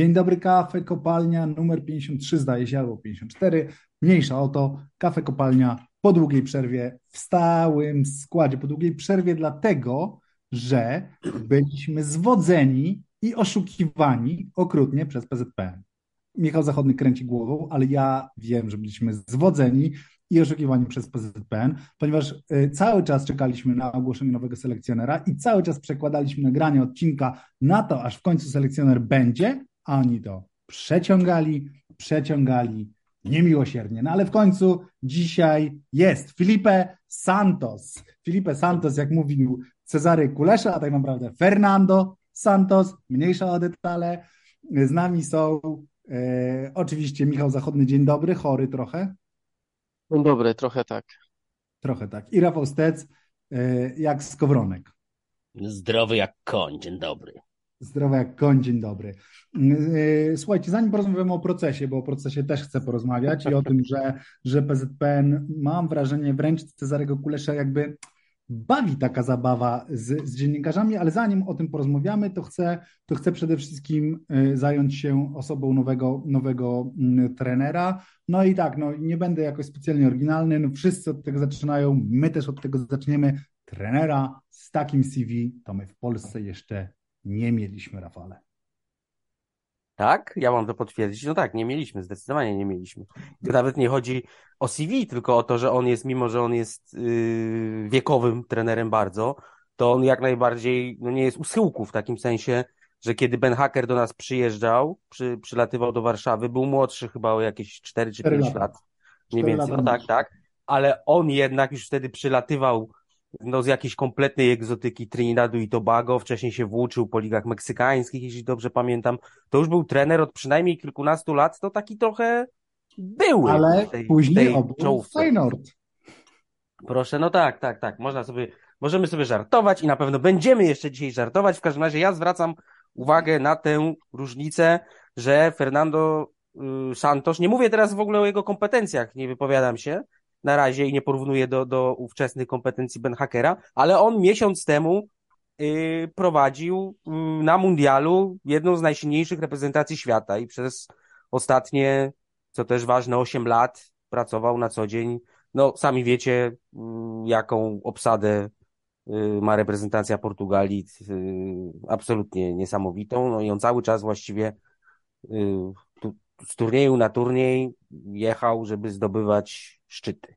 Dzień dobry, kafe kopalnia numer 53 zdaje się, albo 54, mniejsza o to, kafe kopalnia po długiej przerwie, w stałym składzie, po długiej przerwie dlatego, że byliśmy zwodzeni i oszukiwani okrutnie przez PZPN. Michał Zachodny kręci głową, ale ja wiem, że byliśmy zwodzeni i oszukiwani przez PZPN, ponieważ y, cały czas czekaliśmy na ogłoszenie nowego selekcjonera i cały czas przekładaliśmy nagranie odcinka na to, aż w końcu selekcjoner będzie, a oni to przeciągali, przeciągali niemiłosiernie. No ale w końcu dzisiaj jest Felipe Santos. Felipe Santos, jak mówił Cezary Kulesza, a tak naprawdę Fernando Santos, mniejsza o detale. Z nami są e, oczywiście Michał Zachodny, dzień dobry, chory trochę. Dzień dobry, trochę tak. Trochę tak. I Rafał Stec, e, jak skowronek. Zdrowy jak koń, dzień dobry. Zdrowy jak koń, dzień dobry. E, słuchajcie, zanim porozmawiamy o procesie, bo o procesie też chcę porozmawiać i o tym, że, że PZPN, mam wrażenie, wręcz Cezarego Kulesza jakby bawi taka zabawa z, z, dziennikarzami, ale zanim o tym porozmawiamy, to chcę, to chcę przede wszystkim y, zająć się osobą nowego, nowego mm, trenera. No i tak, no, nie będę jakoś specjalnie oryginalny, no, wszyscy od tego zaczynają, my też od tego zaczniemy. Trenera z takim CV to my w Polsce jeszcze nie mieliśmy, Rafale. Tak? Ja mam to potwierdzić. No tak, nie mieliśmy, zdecydowanie nie mieliśmy. To nawet nie chodzi o CV, tylko o to, że on jest, mimo że on jest yy, wiekowym trenerem bardzo, to on jak najbardziej no nie jest u schyłku w takim sensie, że kiedy Ben Hacker do nas przyjeżdżał, przy, przylatywał do Warszawy, był młodszy chyba o jakieś 4 czy 5 lat. Mniej więcej, no tak, tak. Ale on jednak już wtedy przylatywał no, z jakiejś kompletnej egzotyki Trinidadu i Tobago, wcześniej się włóczył po ligach meksykańskich, jeśli dobrze pamiętam. To już był trener od przynajmniej kilkunastu lat, to taki trochę były. Ale tej, później tej Feyenoord. Proszę, no tak, tak, tak. Można sobie, możemy sobie żartować i na pewno będziemy jeszcze dzisiaj żartować. W każdym razie ja zwracam uwagę na tę różnicę, że Fernando y, Santos, nie mówię teraz w ogóle o jego kompetencjach, nie wypowiadam się, na razie i nie porównuję do, do ówczesnych kompetencji Ben Hackera, ale on miesiąc temu yy, prowadził yy, na mundialu jedną z najsilniejszych reprezentacji świata i przez ostatnie, co też ważne, 8 lat pracował na co dzień. No, sami wiecie, yy, jaką obsadę y, ma reprezentacja Portugalii, y, absolutnie niesamowitą. No i on cały czas właściwie y, z turnieju na turniej jechał, żeby zdobywać szczyty.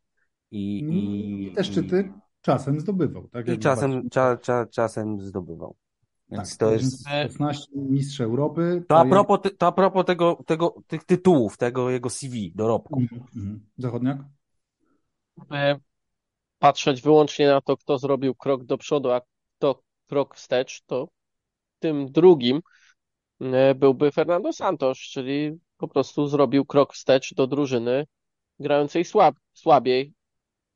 I, i, te szczyty czasem zdobywał. Tak? I czasem, cza, cza, czasem zdobywał. Więc tak, to jest. 16 mistrz Europy. To, to, a propos, jest... to a propos tego, tego, tych tytułów, tego jego CV, dorobku. Mm, mm. Zachodniak? Patrzeć wyłącznie na to, kto zrobił krok do przodu, a kto krok wstecz, to tym drugim e, byłby Fernando Santos, czyli po prostu zrobił krok wstecz do drużyny grającej słab, słabiej,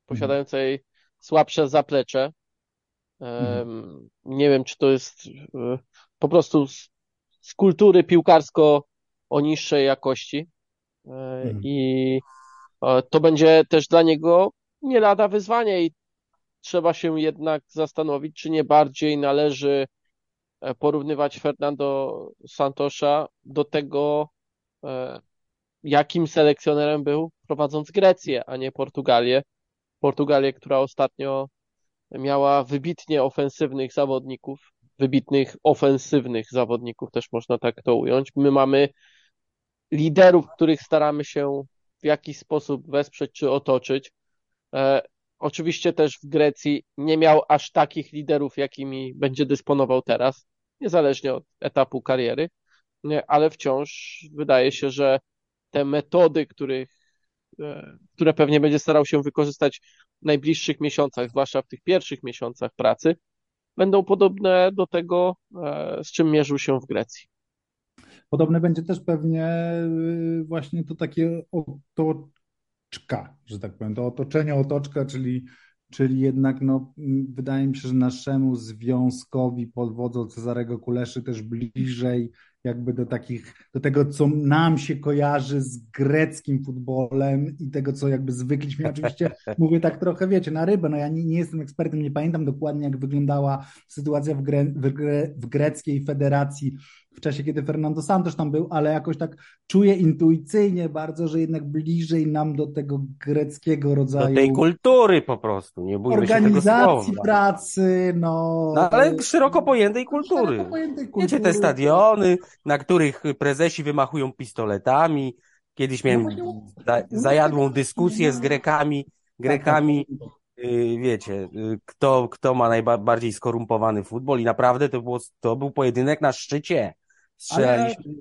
posiadającej słabsze zaplecze. Mhm. Nie wiem, czy to jest e, po prostu z, z kultury piłkarsko o niższej jakości. E, mhm. I e, to będzie też dla niego nie lada wyzwanie i trzeba się jednak zastanowić, czy nie bardziej należy porównywać Fernando Santosza do tego, jakim selekcjonerem był prowadząc Grecję, a nie Portugalię. Portugalię, która ostatnio miała wybitnie ofensywnych zawodników, wybitnych ofensywnych zawodników, też można tak to ująć. My mamy liderów, których staramy się w jakiś sposób wesprzeć czy otoczyć. E, oczywiście też w Grecji nie miał aż takich liderów, jakimi będzie dysponował teraz, niezależnie od etapu kariery, ale wciąż wydaje się, że te metody, których, e, które pewnie będzie starał się wykorzystać w najbliższych miesiącach, zwłaszcza w tych pierwszych miesiącach pracy, będą podobne do tego, e, z czym mierzył się w Grecji. Podobne będzie też pewnie y, właśnie to takie otoczka, że tak powiem, to otoczenie, otoczka, czyli, czyli jednak no, wydaje mi się, że naszemu związkowi pod wodzą Cezarego Kuleszy też bliżej jakby do takich, do tego, co nam się kojarzy z greckim futbolem i tego, co jakby zwykliśmy. Oczywiście mówię tak trochę, wiecie, na rybę. No ja nie, nie jestem ekspertem, nie pamiętam dokładnie, jak wyglądała sytuacja w, gre, w, gre, w greckiej federacji w czasie, kiedy Fernando Santos tam był, ale jakoś tak czuję intuicyjnie bardzo, że jednak bliżej nam do tego greckiego rodzaju... Do tej kultury po prostu, nie bójmy się tego Organizacji pracy, no... no ale szeroko pojętej kultury. Szeroko pojętej kultury. Wiecie, te stadiony, na których prezesi wymachują pistoletami. Kiedyś miałem No za, zajadłą dyskusję z Grekami, Grekami, y, wiecie, y, kto, kto ma najbardziej skorumpowany futbol i naprawdę to, było, to był pojedynek na szczycie. Strzelaliśmy.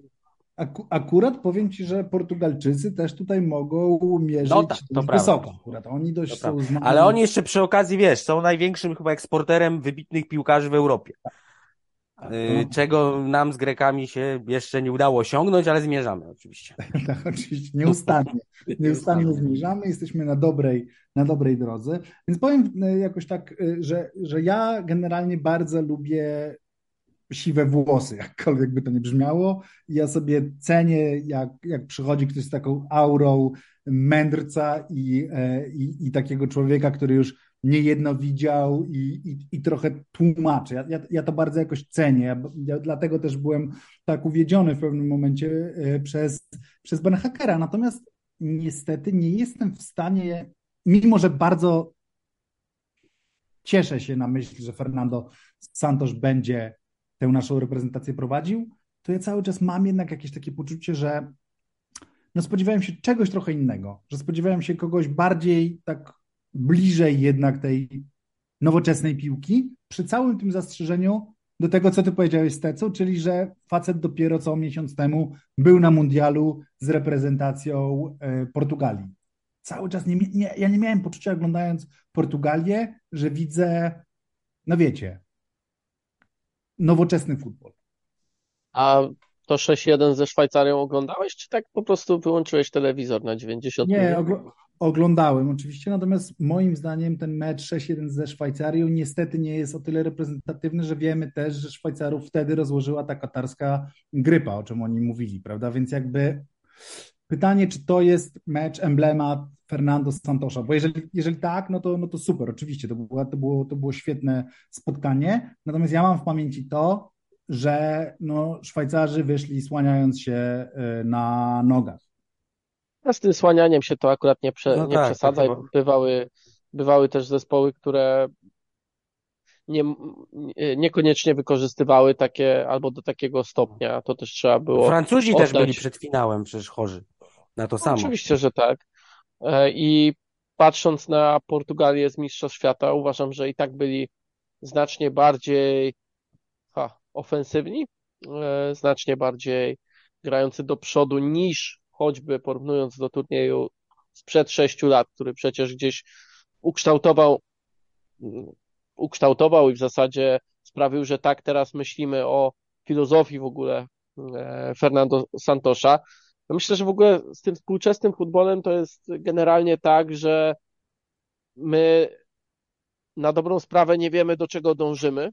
Aku, akurat powiem Ci, że Portugalczycy też tutaj mogą mierzyć No tak, to wysoko. Akurat. Oni dość są znani. Ale oni jeszcze przy okazji, wiesz, są największym chyba eksporterem wybitnych piłkarzy w Europie. Y, Czego nam z Grekami się jeszcze nie udało osiągnąć, ale zmierzamy oczywiście. Tak, oczywiście, nieustannie. Nieustannie zmierzamy, jesteśmy na dobrej, na dobrej drodze. Więc powiem e, jakoś tak, e, że, że ja generalnie bardzo lubię siwe włosy, jakkolwiek by to nie brzmiało. Ja sobie cenię, jak, jak przychodzi ktoś z taką aurą mędrca i, e, i, i takiego człowieka, który już niejedno widział i, i, i trochę tłumaczy. Ja, ja, ja to bardzo jakoś cenię. Ja, ja dlatego też byłem tak uwiedziony w pewnym momencie e, przez, przez Ben Hackera. Natomiast niestety nie jestem w stanie, mimo że bardzo cieszę się na myśl, że Fernando Santos będzie tę naszą reprezentację prowadził, to ja cały czas mam jednak jakieś takie poczucie, że no spodziewałem się czegoś trochę innego, że spodziewałem się kogoś bardziej tak bliżej jednak tej nowoczesnej piłki, przy całym tym zastrzeżeniu do tego, co ty powiedziałeś, Stecu, czyli że facet dopiero co miesiąc temu był na mundialu z reprezentacją e, Portugalii. Cały czas nie, nie, ja nie miałem poczucia oglądając Portugalię, że widzę, no wiecie, nowoczesny futbol. A to 6-1 ze Szwajcarią oglądałeś, czy tak po prostu wyłączyłeś telewizor na 90 Nie, minut? ogl oglądałem oczywiście, natomiast moim zdaniem ten mecz 6-1 ze Szwajcarią niestety nie jest o tyle reprezentatywny, że wiemy też, że Szwajcarów wtedy rozłożyła ta katarska grypa, o czym oni mówili, prawda? Więc jakby pytanie, czy to jest mecz emblemat Fernando Santosza, bo jeżeli, jeżeli tak, no to, no to super, oczywiście, to było, to, było, to było świetne spotkanie, natomiast ja mam w pamięci to, że no, Szwajcarzy wyszli słaniając się y, na nogach. A z tym słanianiem się to akurat nie, prze, No nie tak, przesadzaj. to chyba- Bywały, bywały też zespoły, które nie, nie- niekoniecznie wykorzystywały takie albo do takiego stopnia. To też trzeba było Francuzi też oddać. byli przed finałem przecież chorzy na to samo. Oczywiście, że tak. E, I patrząc na Portugalię z Mistrzostw Świata, uważam, że i tak byli znacznie bardziej ha, ofensywni, e, znacznie bardziej grający do przodu niż choćby porównując do turnieju sprzed sześciu lat, który przecież gdzieś ukształtował, ukształtował i w zasadzie sprawił, że tak teraz myślimy o filozofii w ogóle e, Fernando Santosza. No myślę, że w ogóle z tym współczesnym futbolem to jest generalnie tak, że my na dobrą sprawę nie wiemy, do czego dążymy.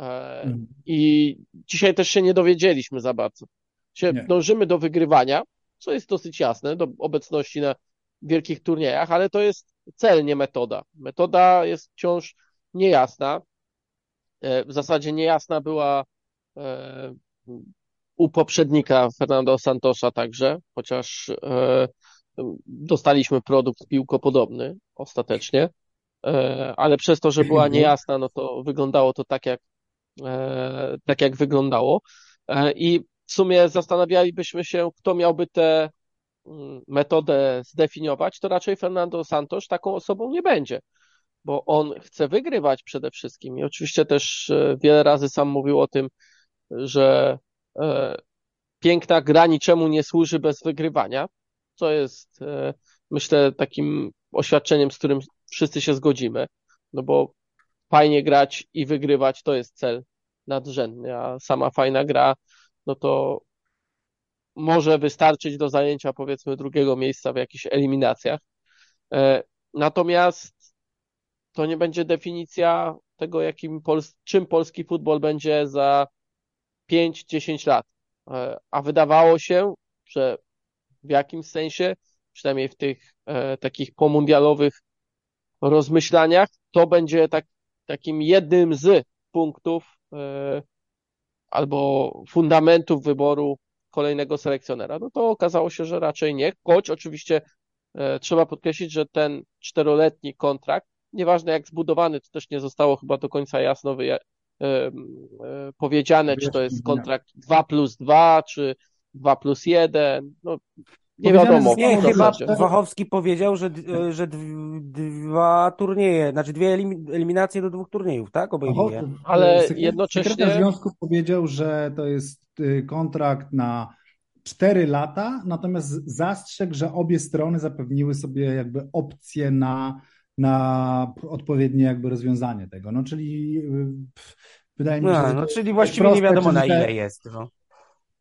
E, Mhm. I dzisiaj też się nie dowiedzieliśmy za bardzo. Się Nie. dążymy do wygrywania, co jest dosyć jasne, do obecności na wielkich turniejach, ale to jest cel, nie metoda. Metoda jest wciąż niejasna. E, W zasadzie niejasna była e, u poprzednika Fernando Santosza także, chociaż e, dostaliśmy produkt piłkopodobny ostatecznie, E, ale przez to, że była niejasna, no to wyglądało to tak jak, e, tak jak wyglądało. I w sumie zastanawialibyśmy się, kto miałby tę mm, metodę zdefiniować, to raczej Fernando Santos taką osobą nie będzie, bo on chce wygrywać przede wszystkim. I oczywiście też wiele razy sam mówił o tym, że piękna gra niczemu nie służy bez wygrywania, co jest, e, myślę, takim oświadczeniem, z którym wszyscy się zgodzimy, no bo fajnie grać i wygrywać to jest cel nadrzędny, a sama fajna gra, no to może wystarczyć do zajęcia powiedzmy drugiego miejsca w jakichś eliminacjach. E, Natomiast to nie będzie definicja tego, jakim Pols czym polski futbol będzie za 5-10 lat. e, a wydawało się, że w jakimś sensie, przynajmniej w tych e, takich pomundialowych rozmyślaniach, to będzie tak, takim jednym z punktów e, albo fundamentów wyboru kolejnego selekcjonera. No to okazało się, że raczej nie, choć oczywiście e, trzeba podkreślić, że ten czteroletni kontrakt, nieważne jak zbudowany, to też nie zostało chyba do końca jasno wyja- powiedziane, czy to jest kontrakt 2 plus 2, czy 2 plus 1, no nie wiadomo. Nie, chyba cztery- Wachowski powiedział, że, d- że dw- dwa turnieje, znaczy dwie elim- eliminacje do dwóch turniejów, tak? Obejmuje. Ale Sekretarz- jednocześnie- Sekretarz związku powiedział, że to jest y, kontrakt na 4 lata, natomiast zastrzegł, że obie strony zapewniły sobie jakby opcję na, na odpowiednie jakby rozwiązanie tego. No czyli y, pff, wydaje mi się, No, że no, czyli właściwie nie wiadomo na ile jest. No.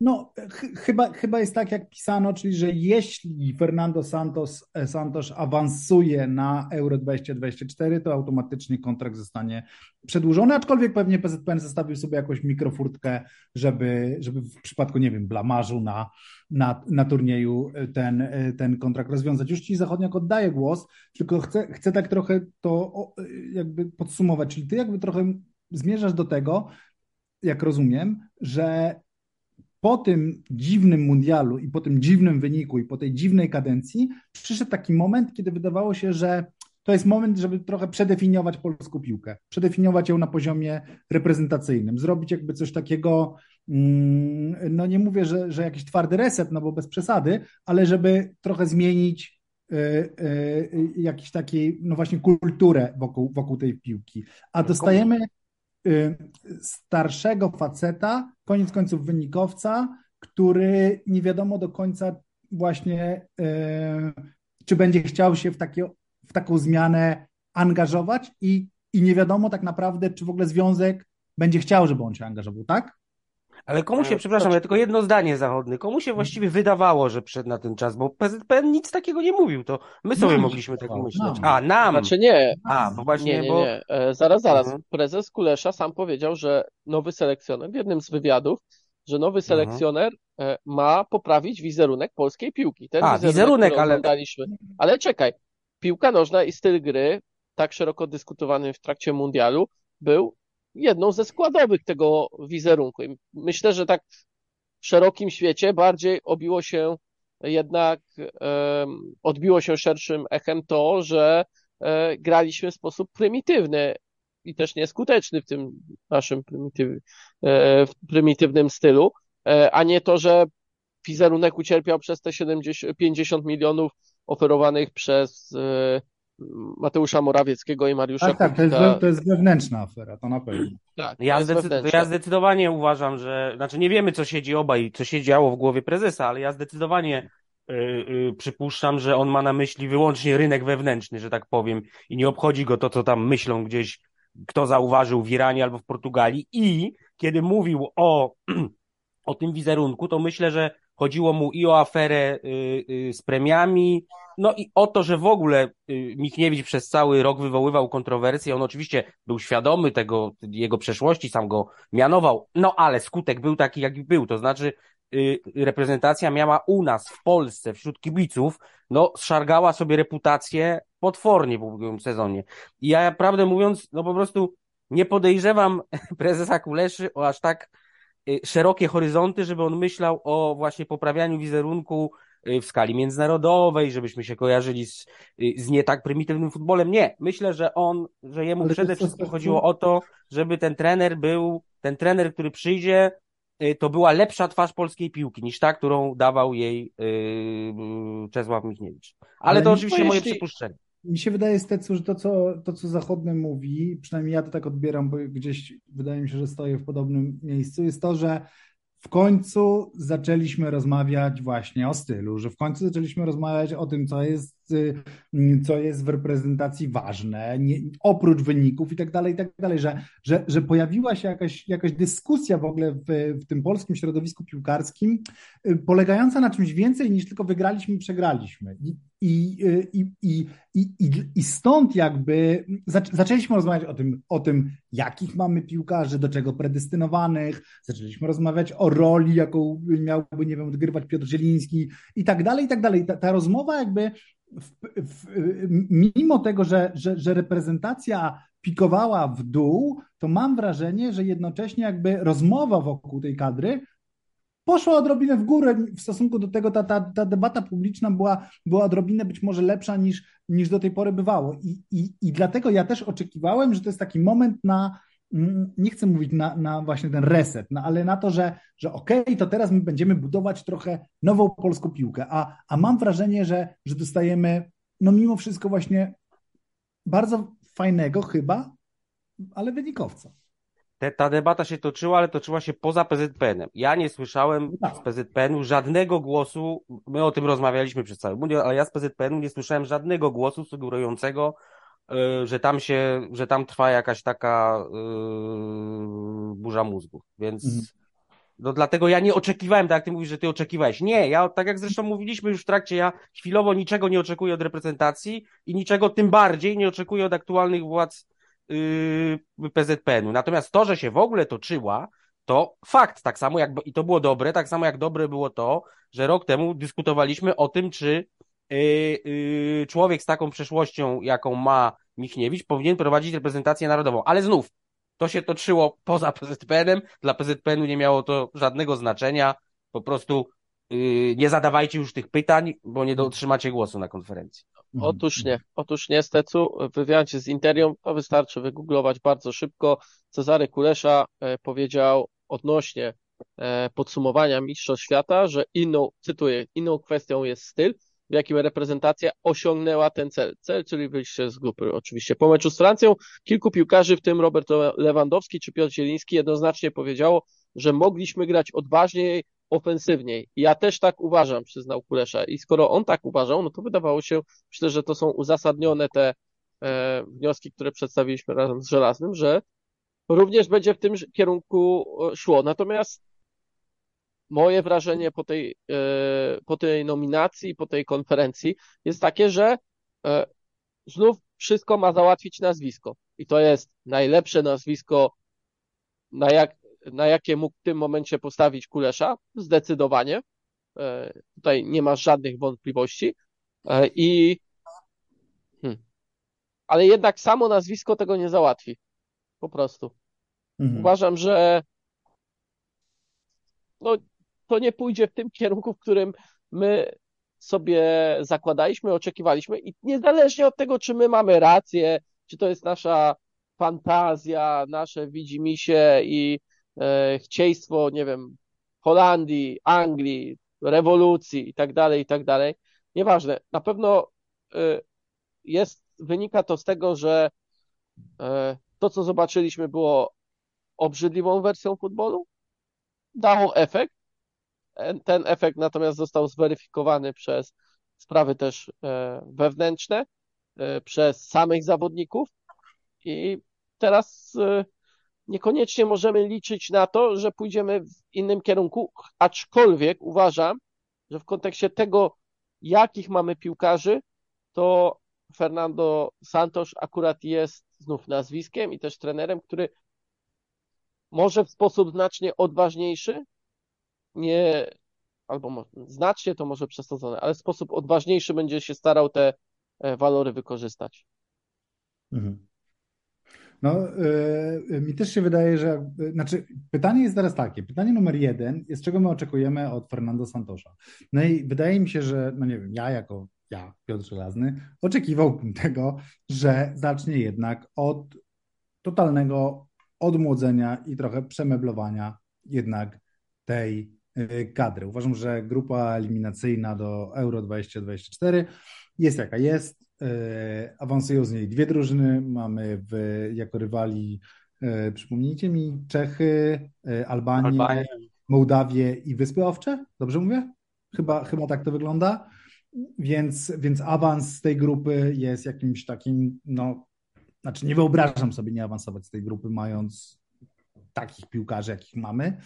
No, ch chyba, chyba jest tak, jak pisano, czyli że jeśli Fernando Santos, e, Santos awansuje na Euro 2024, to automatycznie kontrakt zostanie przedłużony, aczkolwiek pewnie PZPN zostawił sobie jakąś mikrofurtkę, żeby, żeby w przypadku, nie wiem, blamarzu na, na, na turnieju ten, ten kontrakt rozwiązać. Już Ci Zachodniak oddaję głos, tylko chcę, chcę tak trochę to jakby podsumować, czyli Ty jakby trochę zmierzasz do tego, jak rozumiem, że po tym dziwnym mundialu i po tym dziwnym wyniku i po tej dziwnej kadencji przyszedł taki moment, kiedy wydawało się, że to jest moment, żeby trochę przedefiniować polską piłkę, przedefiniować ją na poziomie reprezentacyjnym, zrobić jakby coś takiego, mm, no nie mówię, że, że jakiś twardy reset, no bo bez przesady, ale żeby trochę zmienić y, y, jakiś takiej, no właśnie kulturę wokół, wokół tej piłki. A dostajemy y, starszego faceta, koniec końców wynikowca, który nie wiadomo do końca właśnie, y, czy będzie chciał się w, takie, w taką zmianę angażować i, i nie wiadomo tak naprawdę, czy w ogóle związek będzie chciał, żeby on się angażował, tak? Ale komu się, E, przepraszam, ja tylko jedno zdanie zachodnie, komu się właściwie wydawało, że przyszedł na ten czas, bo PZPN nic takiego nie mówił, to my sobie Nam mogliśmy tak myśleć. A, nam! Znaczy nie, A, bo właśnie, nie, nie, bo... nie. E, zaraz, zaraz. Mhm. Prezes Kulesza sam powiedział, że nowy selekcjoner w jednym z wywiadów, że nowy Mhm. selekcjoner e, ma poprawić wizerunek polskiej piłki. Ten A, wizerunek, który ale- oglądaliśmy. Ale czekaj, piłka nożna i styl gry, tak szeroko dyskutowany w trakcie mundialu, był jedną ze składowych tego wizerunku. I myślę, że tak w szerokim świecie bardziej obiło się jednak, odbiło się szerszym echem to, że e, graliśmy w sposób prymitywny i też nieskuteczny w tym naszym prymityw, e, prymitywnym stylu, e, a nie to, że wizerunek ucierpiał przez te 70, 50 milionów oferowanych przez Mateusza Morawieckiego i Mariusza Tak, tak, to jest, to jest wewnętrzna afera, to na pewno. Tak, to Ja, ja zdecydowanie uważam, że, znaczy nie wiemy, co siedzi obaj, co się działo w głowie prezesa, ale ja zdecydowanie y, y, przypuszczam, że on ma na myśli wyłącznie rynek wewnętrzny, że tak powiem, i nie obchodzi go to, co tam myślą gdzieś, kto zauważył w Iranie albo w Portugalii. I kiedy mówił o, o tym wizerunku, to myślę, że chodziło mu i o aferę y, y, z premiami, no i o to, że w ogóle y, Michniewicz przez cały rok wywoływał kontrowersje. On oczywiście był świadomy tego, jego przeszłości, sam go mianował, no ale skutek był taki, jaki był. To znaczy, reprezentacja miała u nas, w Polsce, wśród kibiców, no, szargała sobie reputację potwornie w ubiegłym sezonie. I ja, prawdę mówiąc, no po prostu nie podejrzewam prezesa Kuleszy o aż tak szerokie horyzonty, żeby on myślał o właśnie poprawianiu wizerunku y, w skali międzynarodowej, żebyśmy się kojarzyli z, y, z nie tak prymitywnym futbolem. Nie, myślę, że on, że jemu Ale przede wszystkim to- chodziło o to, żeby ten trener był, ten trener, który przyjdzie, y, to była lepsza twarz polskiej piłki niż ta, którą dawał jej y, y, Czesław Michniewicz. Ale, Ale to oczywiście moje jeśli- przypuszczenie. Mi się wydaje, Stecu, że to co, to, co Zachodny mówi, przynajmniej ja to tak odbieram, bo gdzieś wydaje mi się, że stoję w podobnym miejscu, jest to, że w końcu zaczęliśmy rozmawiać właśnie o stylu, że w końcu zaczęliśmy rozmawiać o tym, co jest co jest w reprezentacji ważne, nie, oprócz wyników i tak dalej, i tak dalej, że, że, że pojawiła się jakaś, jakaś dyskusja w ogóle w, w tym polskim środowisku piłkarskim, y, polegająca na czymś więcej niż tylko wygraliśmy i przegraliśmy. I, i, i, i, i, i stąd jakby zaczęliśmy rozmawiać o tym, o tym, jakich mamy piłkarzy, do czego predestynowanych, zaczęliśmy rozmawiać o roli, jaką miałby, nie wiem, odgrywać Piotr Zieliński i tak dalej, i tak dalej. Ta, ta rozmowa jakby w, w, mimo tego, że, że, że reprezentacja pikowała w dół, to mam wrażenie, że jednocześnie jakby rozmowa wokół tej kadry poszła odrobinę w górę w stosunku do tego, ta, ta, ta debata publiczna była, była odrobinę być może lepsza niż, niż do tej pory bywało. I, i, I dlatego ja też oczekiwałem, że to jest taki moment na, nie chcę mówić na, na właśnie ten reset, no, ale na to, że, że okej, okay, to teraz my będziemy budować trochę nową polską piłkę, a, a mam wrażenie, że, że dostajemy, no mimo wszystko właśnie bardzo fajnego chyba, ale wynikowca. Te, ta debata się toczyła, ale toczyła się poza PZPN-em. Ja nie słyszałem no. z PZPN-u żadnego głosu, my o tym rozmawialiśmy przez cały mundial, ale ja z PZPN-u nie słyszałem żadnego głosu sugerującego, że tam się, że tam trwa jakaś taka yy, burza mózgów. Więc mhm. no dlatego ja nie oczekiwałem, tak jak ty mówisz, że ty oczekiwałeś. Nie, ja tak jak zresztą mówiliśmy już w trakcie, ja chwilowo niczego nie oczekuję od reprezentacji i niczego tym bardziej nie oczekuję od aktualnych władz yy, PZPN-u. Natomiast to, że się w ogóle toczyła, to fakt, tak samo jak, i to było dobre, tak samo jak dobre było to, że rok temu dyskutowaliśmy o tym, czy człowiek z taką przeszłością, jaką ma Michniewicz, powinien prowadzić reprezentację narodową. Ale znów, to się toczyło poza PZPN-em, dla PZPN-u nie miało to żadnego znaczenia, po prostu yy, nie zadawajcie już tych pytań, bo nie otrzymacie głosu na konferencji. Mhm. Otóż nie, otóż nie, Stecu, w wywiadzie z Interią to wystarczy wygooglować bardzo szybko. Cezary Kulesza e, powiedział odnośnie e, podsumowania Mistrzostw Świata, że inną, cytuję, inną kwestią jest styl, w jakim reprezentacja osiągnęła ten cel. Cel, czyli wyjście z grupy oczywiście. Po meczu z Francją kilku piłkarzy, w tym Robert Lewandowski czy Piotr Zieliński jednoznacznie powiedziało, że mogliśmy grać odważniej, ofensywniej. Ja też tak uważam, przyznał Kulesza. I skoro on tak uważał, no to wydawało się, myślę, że to są uzasadnione te e, wnioski, które przedstawiliśmy razem z Żelaznym, że również będzie w tym kierunku szło. Natomiast moje wrażenie po tej, e, po tej nominacji, po tej konferencji jest takie, że e, znów wszystko ma załatwić nazwisko. I to jest najlepsze nazwisko, na jak, na jakie mógł w tym momencie postawić Kulesza, zdecydowanie. E, tutaj nie ma żadnych wątpliwości. I hmm. ale jednak samo nazwisko tego nie załatwi. Po prostu. Mhm. Uważam, że no, to nie pójdzie w tym kierunku, w którym my sobie zakładaliśmy, oczekiwaliśmy i niezależnie od tego, czy my mamy rację, czy to jest nasza fantazja, nasze widzimisię i e, chcieństwo, nie wiem, Holandii, Anglii, rewolucji i tak dalej, i tak dalej. Nieważne. Na pewno e, jest, wynika to z tego, że e, to, co zobaczyliśmy, było obrzydliwą wersją futbolu, dało efekt. Ten efekt natomiast został zweryfikowany przez sprawy też e, wewnętrzne, e, przez samych zawodników. I teraz e, niekoniecznie możemy liczyć na to, że pójdziemy w innym kierunku, aczkolwiek uważam, że w kontekście tego, jakich mamy piłkarzy, to Fernando Santos akurat jest znów nazwiskiem i też trenerem, który może w sposób znacznie odważniejszy, nie, albo znacznie to może przesadzone, ale w sposób odważniejszy będzie się starał te e, walory wykorzystać. Mhm. No, yy, mi też się wydaje, że. Yy, znaczy, pytanie jest teraz takie. Pytanie numer jeden jest, czego my oczekujemy od Fernando Santosza. No i wydaje mi się, że, no nie wiem, ja jako ja, Piotr Żelazny, oczekiwałbym tego, że zacznie jednak od totalnego odmłodzenia i trochę przemeblowania jednak tej kadry. Uważam, że grupa eliminacyjna do Euro 2024 jest jaka jest. Y, awansują z niej dwie drużyny. Mamy w, jako rywali, y, przypomnijcie mi, Czechy, Albanię, Albanię, Mołdawię i Wyspy Owcze. Dobrze mówię? Chyba, chyba tak to wygląda. więc, więc awans z tej grupy jest jakimś takim, no, znaczy nie wyobrażam sobie nie awansować z tej grupy, mając takich piłkarzy, jakich mamy.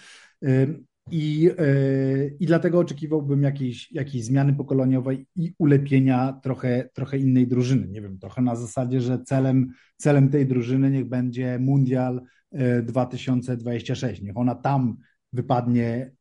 I, yy, I dlatego oczekiwałbym jakiejś, jakiejś zmiany pokoleniowej i ulepienia trochę, trochę innej drużyny. Nie wiem, trochę na zasadzie, że celem, celem tej drużyny niech będzie Mundial 2026. Yy, niech ona tam wypadnie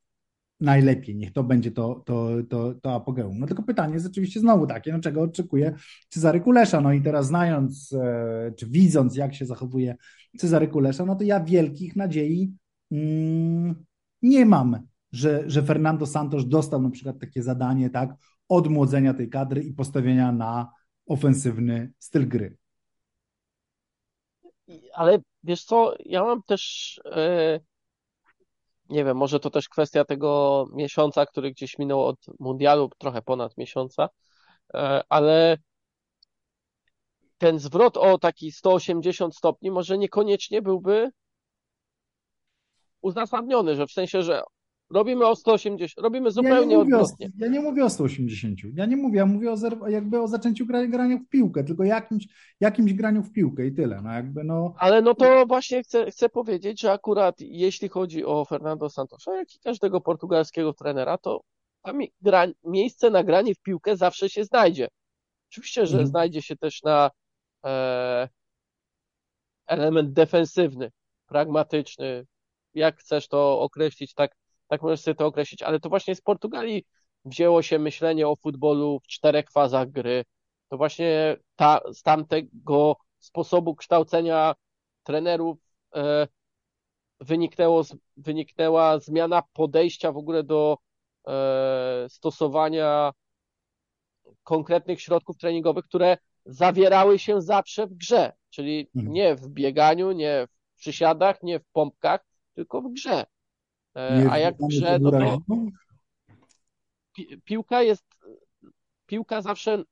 najlepiej, niech to będzie to, to, to, to apogeum. No tylko pytanie jest oczywiście znowu takie, no czego oczekuje Cezary Kulesza, no i teraz znając, e, czy widząc jak się zachowuje Cezary Kulesza, no to ja wielkich nadziei mm, nie mam, że, że Fernando Santos dostał na przykład takie zadanie, tak, odmłodzenia tej kadry i postawienia na ofensywny styl gry. Ale wiesz co, ja mam też e, nie wiem, może to też kwestia tego miesiąca, który gdzieś minął od mundialu, trochę ponad miesiąca, e, ale ten zwrot o taki 180 stopni może niekoniecznie byłby uzasadniony, że w sensie, że robimy o 180, robimy zupełnie ja odwrotnie. Ja nie mówię o 180, ja nie mówię, ja mówię o jakby o zaczęciu grania w piłkę, tylko jakimś, jakimś graniu w piłkę i tyle, no jakby no. Ale no to właśnie chcę, chcę powiedzieć, że akurat jeśli chodzi o Fernando Santosza, jak i każdego portugalskiego trenera, to gra, miejsce na granie w piłkę zawsze się znajdzie. Oczywiście, że mhm. znajdzie się też na e, element defensywny, pragmatyczny, jak chcesz to określić, tak, tak możesz sobie to określić, ale to właśnie z Portugalii wzięło się myślenie o futbolu w czterech fazach gry. To właśnie ta, z tamtego sposobu kształcenia trenerów e, wyniknęło, wyniknęła zmiana podejścia w ogóle do e, stosowania konkretnych środków treningowych, które zawierały się zawsze w grze, czyli mhm. nie w bieganiu, nie w przysiadach, nie w pompkach, tylko w grze. E, nie a jak w grze, no to pi piłka jest, piłka zawsze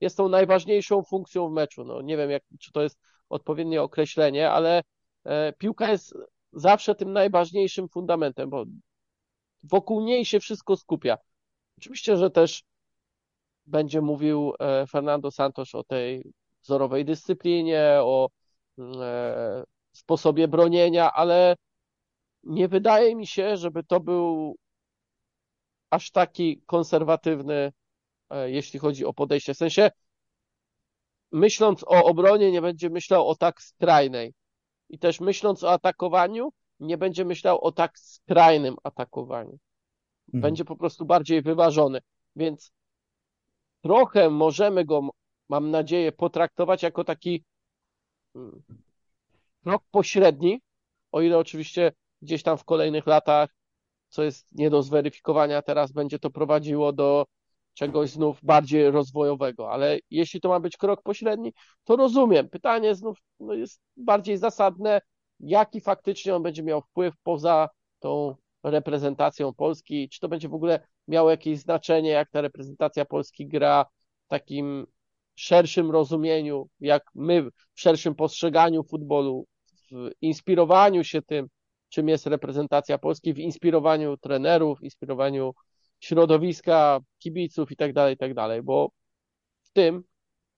jest tą najważniejszą funkcją w meczu. No, nie wiem, jak, czy to jest odpowiednie określenie, ale e, piłka jest zawsze tym najważniejszym fundamentem, bo wokół niej się wszystko skupia. Oczywiście, że też będzie mówił e, Fernando Santos o tej wzorowej dyscyplinie, o sposobie bronienia, ale nie wydaje mi się, żeby to był aż taki konserwatywny, e, jeśli chodzi o podejście. W sensie, myśląc o obronie, nie będzie myślał o tak skrajnej. I też myśląc o atakowaniu, nie będzie myślał o tak skrajnym atakowaniu. Mhm. Będzie po prostu bardziej wyważony. Więc trochę możemy go, mam nadzieję, potraktować jako taki mm, krok pośredni, o ile oczywiście gdzieś tam w kolejnych latach, co jest nie do zweryfikowania, teraz będzie to prowadziło do czegoś znów bardziej rozwojowego, ale jeśli to ma być krok pośredni, to rozumiem. Pytanie znów no, jest bardziej zasadne, jaki faktycznie on będzie miał wpływ poza tą reprezentacją Polski, czy to będzie w ogóle miało jakieś znaczenie, jak ta reprezentacja Polski gra w takim szerszym rozumieniu, jak my w szerszym postrzeganiu futbolu, w inspirowaniu się tym, czym jest reprezentacja Polski w inspirowaniu trenerów, inspirowaniu środowiska, kibiców i tak dalej, i tak dalej, bo w tym,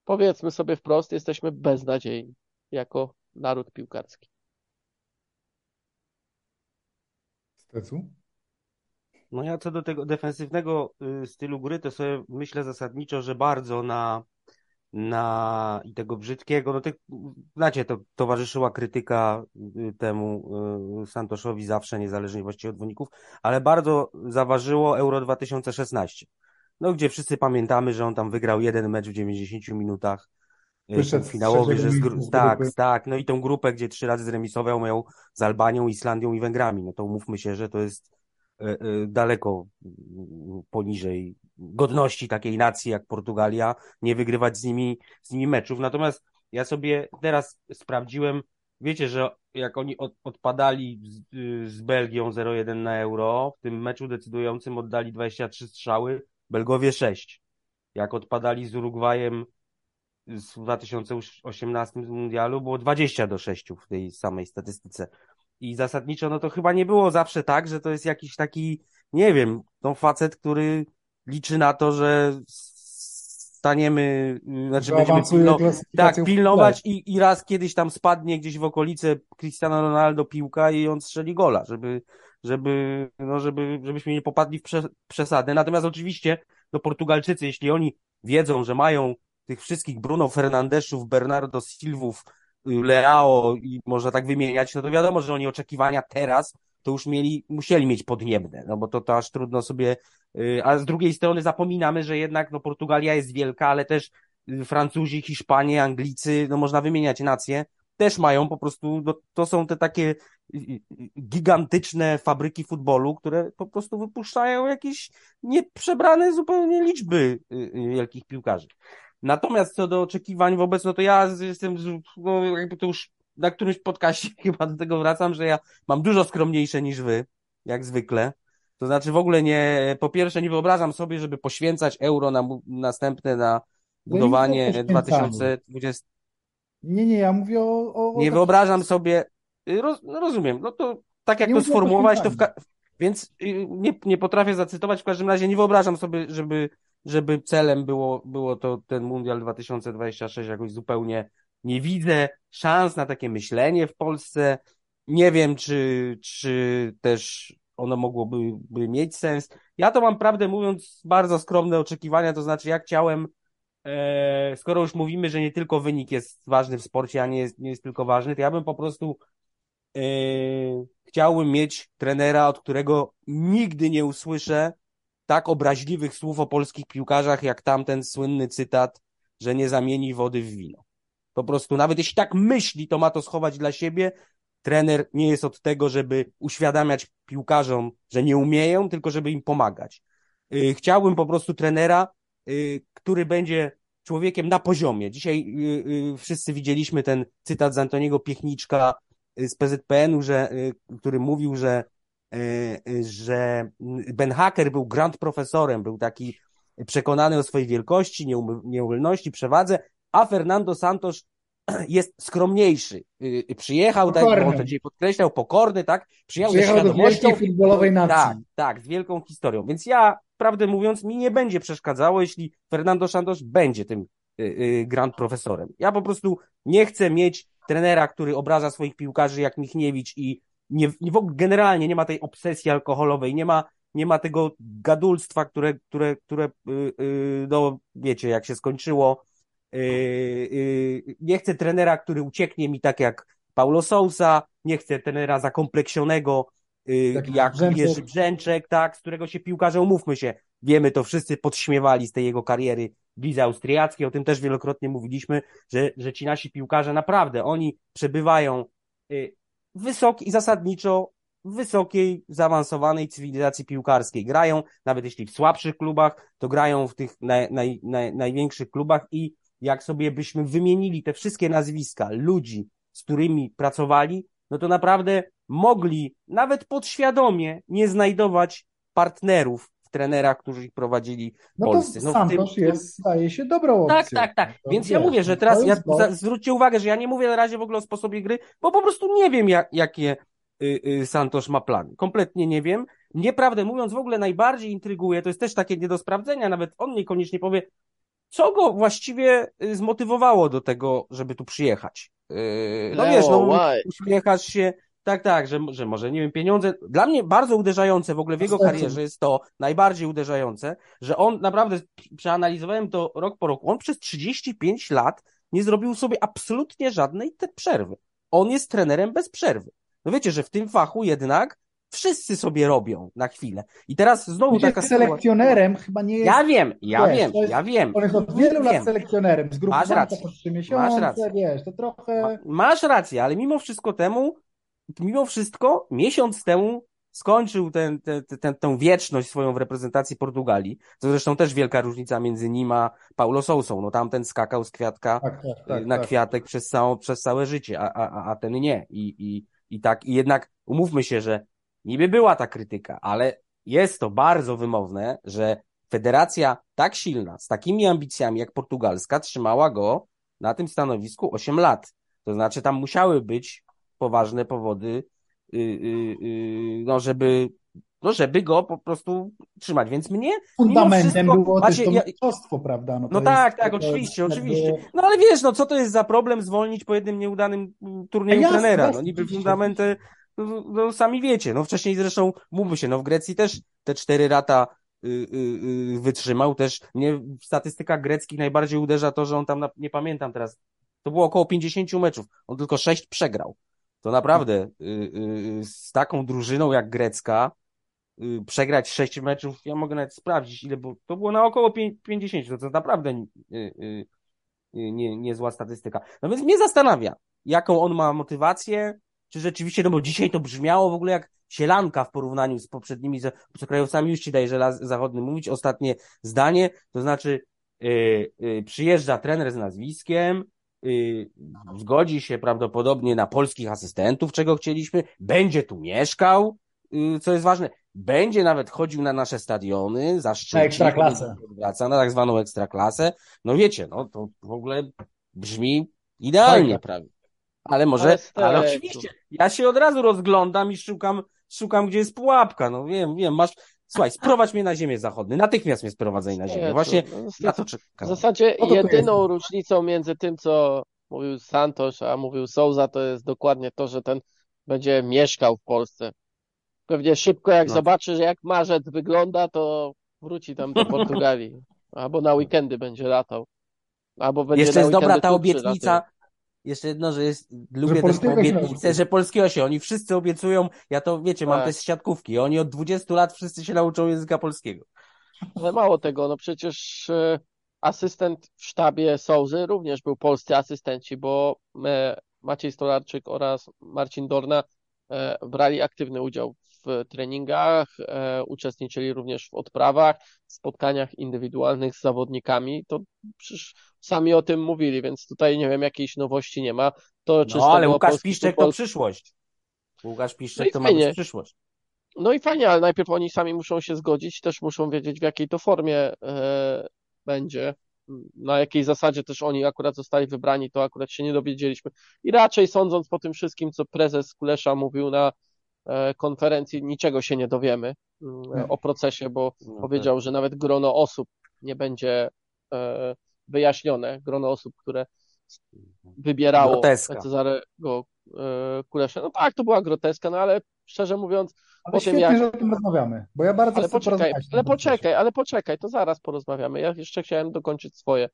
powiedzmy sobie wprost, jesteśmy beznadziejni jako naród piłkarski. Stecu? No ja co do tego defensywnego y, stylu gry, to sobie myślę zasadniczo, że bardzo na na i tego brzydkiego, no tych, znacie, to towarzyszyła krytyka y, temu y, Santoszowi zawsze, niezależnie właściwie od wyników, ale bardzo zaważyło Euro 2016. No, gdzie wszyscy pamiętamy, że on tam wygrał jeden mecz w 90 minutach, y, Wyszedł finałowy, że z, z tak, tak, no i tą grupę, gdzie trzy razy zremisował, miał z Albanią, Islandią i Węgrami, no to umówmy się, że to jest daleko poniżej godności takiej nacji jak Portugalia, nie wygrywać z nimi, z nimi meczów. Natomiast ja sobie teraz sprawdziłem, wiecie, że jak oni od, odpadali z, z Belgią 0-1 na Euro, w tym meczu decydującym oddali 23 strzały, Belgowie 6. Jak odpadali z Urugwajem w 2018 mundialu, było 20 do 6 w tej samej statystyce. I zasadniczo, no to chyba nie było zawsze tak, że to jest jakiś taki, nie wiem, no facet, który liczy na to, że przestaniemy, y, znaczy Że będziemy pilno, tak, pilnować i, i raz kiedyś tam spadnie gdzieś w okolice Cristiano Ronaldo piłka i on strzeli gola, żeby, żeby, no żeby, żebyśmy nie popadli w prze, przesadę. Natomiast oczywiście, no Portugalczycy, jeśli oni wiedzą, że mają tych wszystkich Bruno Fernandeszów, Bernardo Silvów, Leao i można tak wymieniać, no to wiadomo, że oni oczekiwania teraz to już mieli, musieli mieć podniebne, no bo to, to aż trudno sobie, y, a z drugiej strony zapominamy, że jednak no Portugalia jest wielka, ale też y, Francuzi, Hiszpanie, Anglicy, no można wymieniać nacje, też mają po prostu, no, to są te takie gigantyczne fabryki futbolu, które po prostu wypuszczają jakieś nieprzebrane zupełnie liczby wielkich piłkarzy. Natomiast co do oczekiwań wobec, no to ja jestem, no jakby to już na którymś podcaście chyba do tego wracam, że ja mam dużo skromniejsze niż wy, jak zwykle. To znaczy w ogóle nie, po pierwsze nie wyobrażam sobie, żeby poświęcać euro na następne na budowanie 2020. Nie, nie, ja mówię o. o nie wyobrażam sobie, roz, no rozumiem, no to tak jak nie to sformułować, to w, więc y, nie, nie potrafię zacytować, w każdym razie nie wyobrażam sobie, żeby, żeby celem było, było to ten Mundial 2026 jakoś zupełnie nie widzę szans na takie myślenie w Polsce. Nie wiem, czy, czy też ono mogłoby by mieć sens. Ja to mam, prawdę mówiąc, bardzo skromne oczekiwania, to znaczy ja chciałem, e, skoro już mówimy, że nie tylko wynik jest ważny w sporcie, a nie jest, nie jest tylko ważny, to ja bym po prostu e, chciałbym mieć trenera, od którego nigdy nie usłyszę tak obraźliwych słów o polskich piłkarzach, jak tamten słynny cytat, że nie zamieni wody w wino. Po prostu, nawet jeśli tak myśli, to ma to schować dla siebie. Trener nie jest od tego, żeby uświadamiać piłkarzom, że nie umieją, tylko żeby im pomagać. Y, chciałbym po prostu trenera, y, który będzie człowiekiem na poziomie. Dzisiaj y, wszyscy widzieliśmy ten cytat z Antoniego Piechniczka z PZPN-u, że, który mówił, że, że Ben Hacker był grand profesorem, był taki przekonany o swojej wielkości, nieumylności, przewadze, a Fernando Santos jest skromniejszy. Y, y, przyjechał, tak, on to dzisiaj podkreślał, pokorny, tak? Przyjechał, Przyjechał do wielkiej futbolowej nacji. Tak, tak, z wielką historią. Więc ja, prawdę mówiąc, mi nie będzie przeszkadzało, jeśli Fernando Santos będzie tym y, grand profesorem. Ja po prostu nie chcę mieć trenera, który obraża swoich piłkarzy jak Michniewicz i nie, nie w ogóle generalnie nie ma tej obsesji alkoholowej, nie ma, nie ma tego gadulstwa, które, które, które no wiecie, jak się skończyło, Yy, yy, nie chcę trenera, który ucieknie mi tak jak Paulo Sousa, nie chcę trenera zakompleksionego, yy, tak, jak Brzęczek. Jerzy Brzęczek, tak, z którego się piłkarze, umówmy się, wiemy to, wszyscy podśmiewali z tej jego kariery w lidze austriackiej, o tym też wielokrotnie mówiliśmy, że, że ci nasi piłkarze naprawdę, oni przebywają wysoki, zasadniczo wysokiej, zaawansowanej cywilizacji piłkarskiej. Grają, nawet jeśli w słabszych klubach, to grają w tych naj, naj, naj, największych klubach i jak sobie byśmy wymienili te wszystkie nazwiska ludzi, z którymi pracowali, no to naprawdę mogli nawet podświadomie nie znajdować partnerów w trenerach, którzy ich prowadzili w no Polsce. No Santos tym, jest, staje się dobrą tak, opcją. Tak, tak, tak. Więc ja mówię, że teraz, ja, za, zwróćcie uwagę, że ja nie mówię na razie w ogóle o sposobie gry, bo po prostu nie wiem, jak, jakie y, y, Santos ma plany. Kompletnie nie wiem. Mnie, prawdę mówiąc, w ogóle najbardziej intryguje, to jest też takie nie do sprawdzenia, nawet on niekoniecznie powie, co go właściwie y, zmotywowało do tego, żeby tu przyjechać? Yy, no wiesz, no uśmiechasz się, tak, tak, że, że może, nie wiem, pieniądze. Dla mnie bardzo uderzające w ogóle w jego karierze jest to, najbardziej uderzające, że on naprawdę, przeanalizowałem to rok po roku, on przez 35 lat nie zrobił sobie absolutnie żadnej te przerwy. On jest trenerem bez przerwy. No wiecie, że w tym fachu jednak Wszyscy sobie robią na chwilę. I teraz znowu taka selekcjonerem sytuacja. chyba nie jest. Ja wiem, ja wiesz, wiem, jest, ja wiem. On jest od wielu lat selekcjonerem. Z grupy masz rację. po trzy miesiące, masz rację. wiesz, to trochę. Masz rację, ale mimo wszystko temu, mimo wszystko, miesiąc temu skończył ten, ten, ten, tę wieczność swoją w reprezentacji Portugalii. To zresztą też wielka różnica między nim a Paulo Sousą. No tamten skakał z kwiatka tak, tak, tak, na tak. kwiatek przez, całą, przez całe życie, a, a, a ten nie. I, i, I tak, i jednak umówmy się, że Niby była ta krytyka, ale jest to bardzo wymowne, że federacja tak silna, z takimi ambicjami jak portugalska, trzymała go na tym stanowisku 8 lat. To znaczy, tam musiały być poważne powody, yy, yy, no, żeby no żeby go po prostu trzymać. Więc mnie Fundamentem wszystko, było macie, też to mistrzostwo, prawda? no to tak, tak, oczywiście, oczywiście. No ale wiesz, no co to jest za problem zwolnić po jednym nieudanym mm, turnieju jasne, trenera? No jasne, niby oczywiście. fundamenty, no, no sami wiecie, no wcześniej zresztą, mówmy się, no w Grecji też te cztery lata y, y, y, wytrzymał, też mnie w statystykach greckich najbardziej uderza to, że on tam, na, nie pamiętam teraz, to było około 50 meczów, on tylko sześć przegrał. To naprawdę y, y, z taką drużyną jak grecka, y, przegrać sześć meczów, ja mogę nawet sprawdzić, ile było, to było na około pię- 50, to, to naprawdę y, y, y, nie, niezła statystyka. No więc mnie zastanawia, jaką on ma motywację, czy rzeczywiście, no bo dzisiaj to brzmiało w ogóle jak sielanka w porównaniu z poprzednimi obcokrajowcami, już ci daje żelaz zachodny mówić, ostatnie zdanie, to znaczy y, y, przyjeżdża trener z nazwiskiem, y, zgodzi się prawdopodobnie na polskich asystentów, czego chcieliśmy, będzie tu mieszkał, y, co jest ważne, będzie nawet chodził na nasze stadiony, zaszczyci, Na ekstraklasę. wraca na tak zwaną ekstraklasę. No wiecie, no to w ogóle brzmi idealnie, Tak. prawie. Ale może, Ale ale oczywiście, ja się od razu rozglądam i szukam, szukam, gdzie jest pułapka. No wiem, wiem, masz, słuchaj, sprowadź mnie na ziemię zachodnię, natychmiast mnie sprowadzaj na ziemię. Właśnie no, na to W czekam. zasadzie to tu jedyną różnicą między tym, co mówił Santos, a mówił Souza, to jest dokładnie to, że ten będzie mieszkał w Polsce. Pewnie szybko, jak No. zobaczy, że jak marzec wygląda, to wróci tam do Portugalii. Albo na weekendy będzie latał. Albo będzie Jeszcze jest dobra ta obietnica. przylatał. Jeszcze jedno, że jest, lubię też tę się obietnicę, że polskiego się. Oni wszyscy obiecują, ja to wiecie, mam Tak. te z siatkówki. Oni od 20 lat wszyscy się nauczą języka polskiego. Ale mało tego, no przecież e, asystent w sztabie Souzy również był polscy asystenci, bo e, Maciej Stolarczyk oraz Marcin Dorna e, brali aktywny udział w treningach, e, uczestniczyli również w odprawach, spotkaniach indywidualnych z zawodnikami. To przecież sami o tym mówili, więc tutaj nie wiem, jakiejś nowości nie ma. To No ale Łukasz polski Piszczek to przyszłość. Łukasz No Piszczek i to ma być fajnie. przyszłość. No i fajnie, ale najpierw oni sami muszą się zgodzić, też muszą wiedzieć, w jakiej to formie e, będzie, na jakiej zasadzie też oni akurat zostali wybrani, to akurat się nie dowiedzieliśmy. I raczej sądząc po tym wszystkim, co prezes Kulesza mówił na konferencji, niczego się nie dowiemy mm, o procesie, bo No powiedział, że nawet grono osób nie będzie e, wyjaśnione, grono osób, które wybierało Groteska. Cezarego e, Kulesza. No tak, to była groteska, no ale szczerze mówiąc, Ale po tym jak- że o tym rozmawiamy, bo ja bardzo ale chcę poczekaj, ale poczekaj, ale poczekaj, to zaraz porozmawiamy. Ja jeszcze chciałem dokończyć swoje.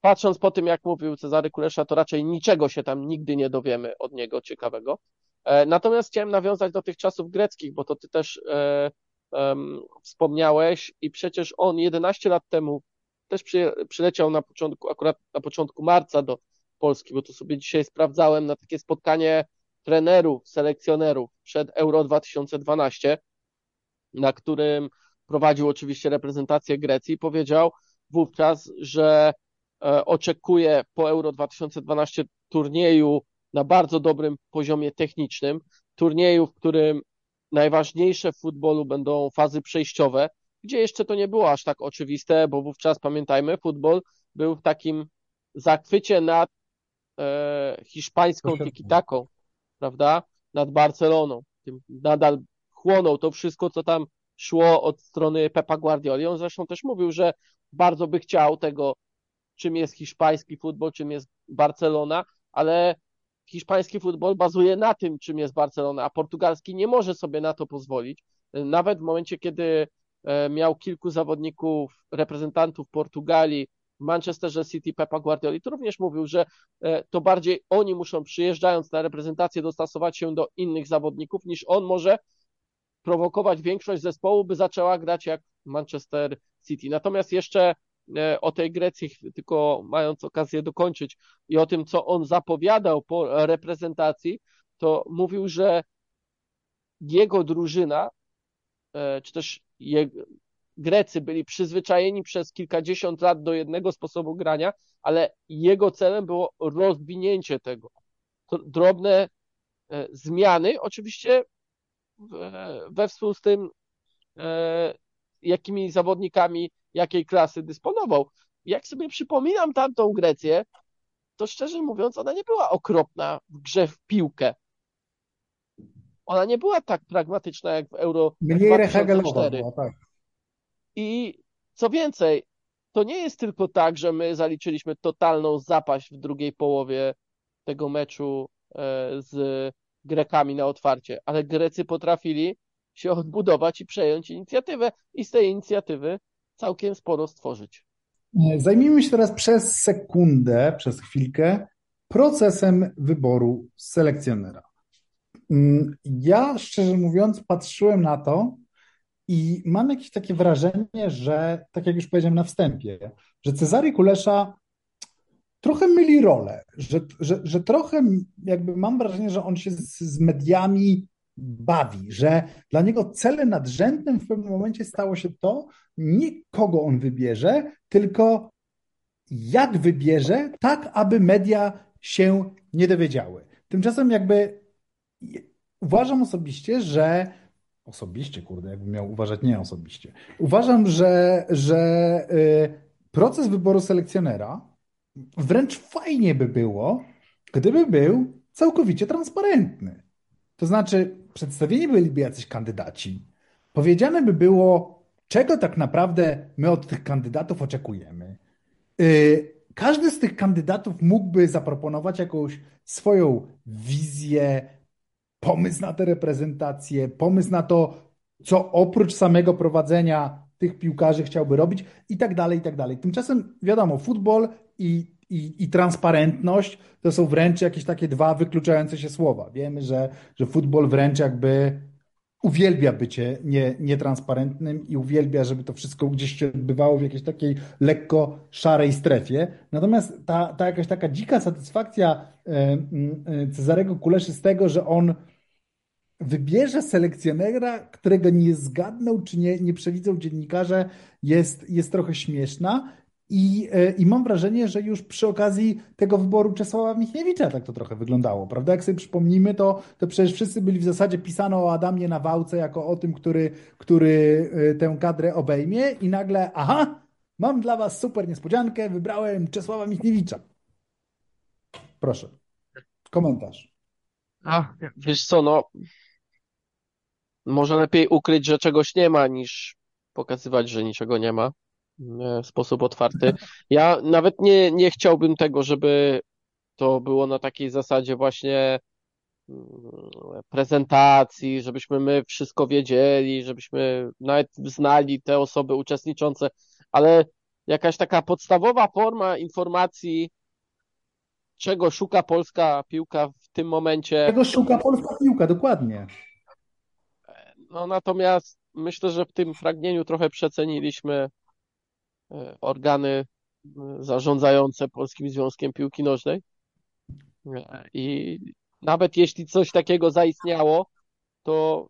Patrząc po tym, jak mówił Cezary Kulesza, to raczej niczego się tam nigdy nie dowiemy od niego ciekawego. E, Natomiast chciałem nawiązać do tych czasów greckich, bo to ty też e, em, wspomniałeś i przecież on 11 lat temu też przy, przyleciał na początku, akurat na początku marca do Polski, bo to sobie dzisiaj sprawdzałem na takie spotkanie trenerów, selekcjonerów przed Euro 2012 na którym prowadził oczywiście reprezentację Grecji, powiedział wówczas, że e, oczekuje po Euro 2012 turnieju na bardzo dobrym poziomie technicznym, turnieju, w którym najważniejsze w futbolu będą fazy przejściowe, gdzie jeszcze to nie było aż tak oczywiste, bo wówczas pamiętajmy, futbol był w takim zachwycie nad e, hiszpańską tiki-taką, prawda? Nad Barceloną. Tym nadal chłonął to wszystko, co tam szło od strony Pepa Guardioli. On zresztą też mówił, że bardzo by chciał tego, czym jest hiszpański futbol, czym jest Barcelona, ale hiszpański futbol bazuje na tym, czym jest Barcelona, a portugalski nie może sobie na to pozwolić. Nawet w momencie, kiedy e, miał kilku zawodników, reprezentantów Portugalii w Manchesterze City Pepa Guardioli, to również mówił, że e, to bardziej oni muszą przyjeżdżając na reprezentację dostosować się do innych zawodników, niż on może prowokować większość zespołu, by zaczęła grać jak Manchester City. Natomiast jeszcze o tej Grecji, tylko mając okazję dokończyć i o tym, co on zapowiadał po reprezentacji, to mówił, że jego drużyna, e, czy też Grecy byli przyzwyczajeni przez kilkadziesiąt lat do jednego sposobu grania, ale jego celem było rozwinięcie tego. Drobne e, zmiany, oczywiście we- we współ z tym, e, jakimi zawodnikami, jakiej klasy dysponował. Jak sobie przypominam tamtą Grecję, to szczerze mówiąc, ona nie była okropna w grze w piłkę. ona nie była tak pragmatyczna jak w Euro Mniej rehegelowa 2004. była, tak. I co więcej, to nie jest tylko tak, że my zaliczyliśmy totalną zapaść w drugiej połowie tego meczu e, z Grekami na otwarcie, ale Grecy potrafili się odbudować i przejąć inicjatywę i z tej inicjatywy całkiem sporo stworzyć. Zajmijmy się teraz przez sekundę, przez chwilkę procesem wyboru selekcjonera. Mm, Ja, szczerze mówiąc, patrzyłem na to i mam jakieś takie wrażenie, że, tak jak już powiedziałem na wstępie, że Cezary Kulesza trochę myli rolę, że, że, że trochę jakby mam wrażenie, że on się z, z mediami bawi, że dla niego celem nadrzędnym w pewnym momencie stało się to, nie kogo on wybierze, tylko jak wybierze, tak aby media się nie dowiedziały. Tymczasem jakby uważam osobiście, że osobiście, kurde, jakbym miał uważać nie osobiście. Uważam, że, że y, proces wyboru selekcjonera wręcz fajnie by było, gdyby był całkowicie transparentny. To znaczy, przedstawieni byliby jacyś kandydaci, powiedziane by było, czego tak naprawdę my od tych kandydatów oczekujemy. Y, Każdy z tych kandydatów mógłby zaproponować jakąś swoją wizję, pomysł na tę reprezentację, pomysł na to, co oprócz samego prowadzenia tych piłkarzy chciałby robić i tak dalej, i tak dalej. Tymczasem wiadomo, futbol i, i, i transparentność to są wręcz jakieś takie dwa wykluczające się słowa. Wiemy, że, że futbol wręcz jakby uwielbia bycie nie, nietransparentnym i uwielbia, żeby to wszystko gdzieś się odbywało w jakiejś takiej lekko szarej strefie. Natomiast ta, ta jakaś taka dzika satysfakcja e, e, Cezarego Kuleszy z tego, że on wybierze selekcjonera, którego nie zgadną czy nie, nie przewidzą dziennikarze, jest, jest trochę śmieszna. I, e, I mam wrażenie, że już przy okazji tego wyboru Czesława Michniewicza tak to trochę wyglądało, prawda? Jak sobie przypomnimy, to, to przecież wszyscy byli w zasadzie pisano o Adamie Nawałce jako o tym, który, który e, tę kadrę obejmie i nagle, aha, mam dla was super niespodziankę, wybrałem Czesława Michniewicza. Proszę, komentarz. A, wiesz co, no, może lepiej ukryć, że czegoś nie ma, niż pokazywać, że niczego nie ma w sposób otwarty. Ja nawet nie, nie chciałbym tego, żeby to było na takiej zasadzie właśnie mm, prezentacji, żebyśmy my wszystko wiedzieli, żebyśmy nawet znali te osoby uczestniczące, ale jakaś taka podstawowa forma informacji, czego szuka polska piłka w tym momencie. Czego szuka polska piłka, dokładnie. No natomiast myślę, że w tym pragnieniu trochę przeceniliśmy e, organy e, zarządzające Polskim Związkiem Piłki Nożnej. E, I nawet jeśli coś takiego zaistniało, to,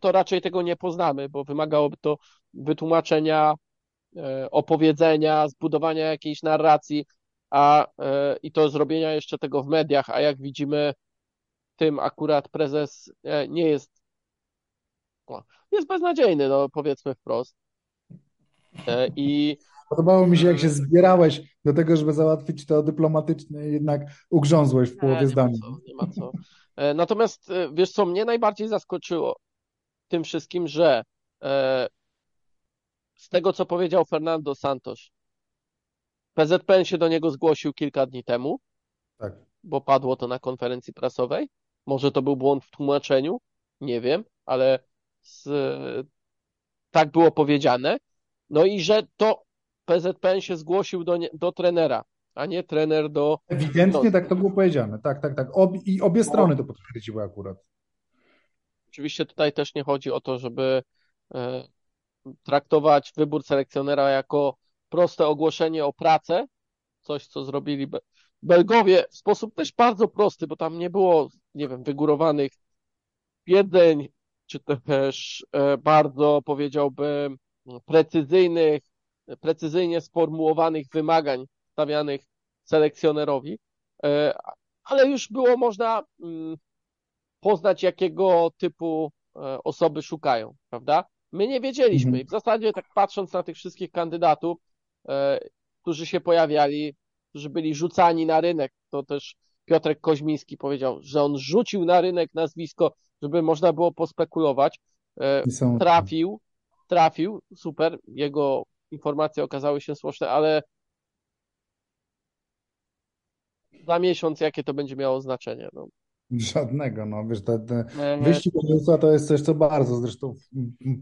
to raczej tego nie poznamy, bo wymagałoby to wytłumaczenia, e, opowiedzenia, zbudowania jakiejś narracji, a e, i to zrobienia jeszcze tego w mediach, a jak widzimy, tym akurat prezes e, nie jest, jest beznadziejny, no powiedzmy wprost. E, I Podobało mi się, jak się zbierałeś do tego, żeby załatwić to dyplomatycznie, jednak ugrzązłeś w połowie nie zdania. co, nie ma co. E, Natomiast e, wiesz co, mnie najbardziej zaskoczyło tym wszystkim, że z tego, co powiedział Fernando Santos, PZPN się do niego zgłosił kilka dni temu, Tak. bo padło to na konferencji prasowej. Może to był błąd w tłumaczeniu, nie wiem, ale z, tak było powiedziane. No i że to PZPN się zgłosił do, nie- do trenera, a nie trener do. Ewidentnie No. tak to było powiedziane. Tak, tak, tak. Ob I obie strony to potwierdziły akurat. Oczywiście tutaj też nie chodzi o to, żeby e, traktować wybór selekcjonera jako proste ogłoszenie o pracę, coś, co zrobili Be- Belgowie w sposób też bardzo prosty, bo tam nie było, nie wiem, wygórowanych twierdzeń, czy też e, bardzo, powiedziałbym, precyzyjnych, precyzyjnie sformułowanych wymagań stawianych selekcjonerowi, e, ale już było można mm, poznać, jakiego typu e, osoby szukają, prawda? My nie wiedzieliśmy Mhm. i w zasadzie tak patrząc na tych wszystkich kandydatów, e, którzy się pojawiali, którzy byli rzucani na rynek, to też Piotrek Koźmiński powiedział, że on rzucił na rynek nazwisko, żeby można było pospekulować. Trafił, trafił, super, jego informacje okazały się słuszne, ale za miesiąc jakie to będzie miało znaczenie? No. Żadnego, no wiesz, te, te wyścig Newsa to jest coś, co bardzo zresztą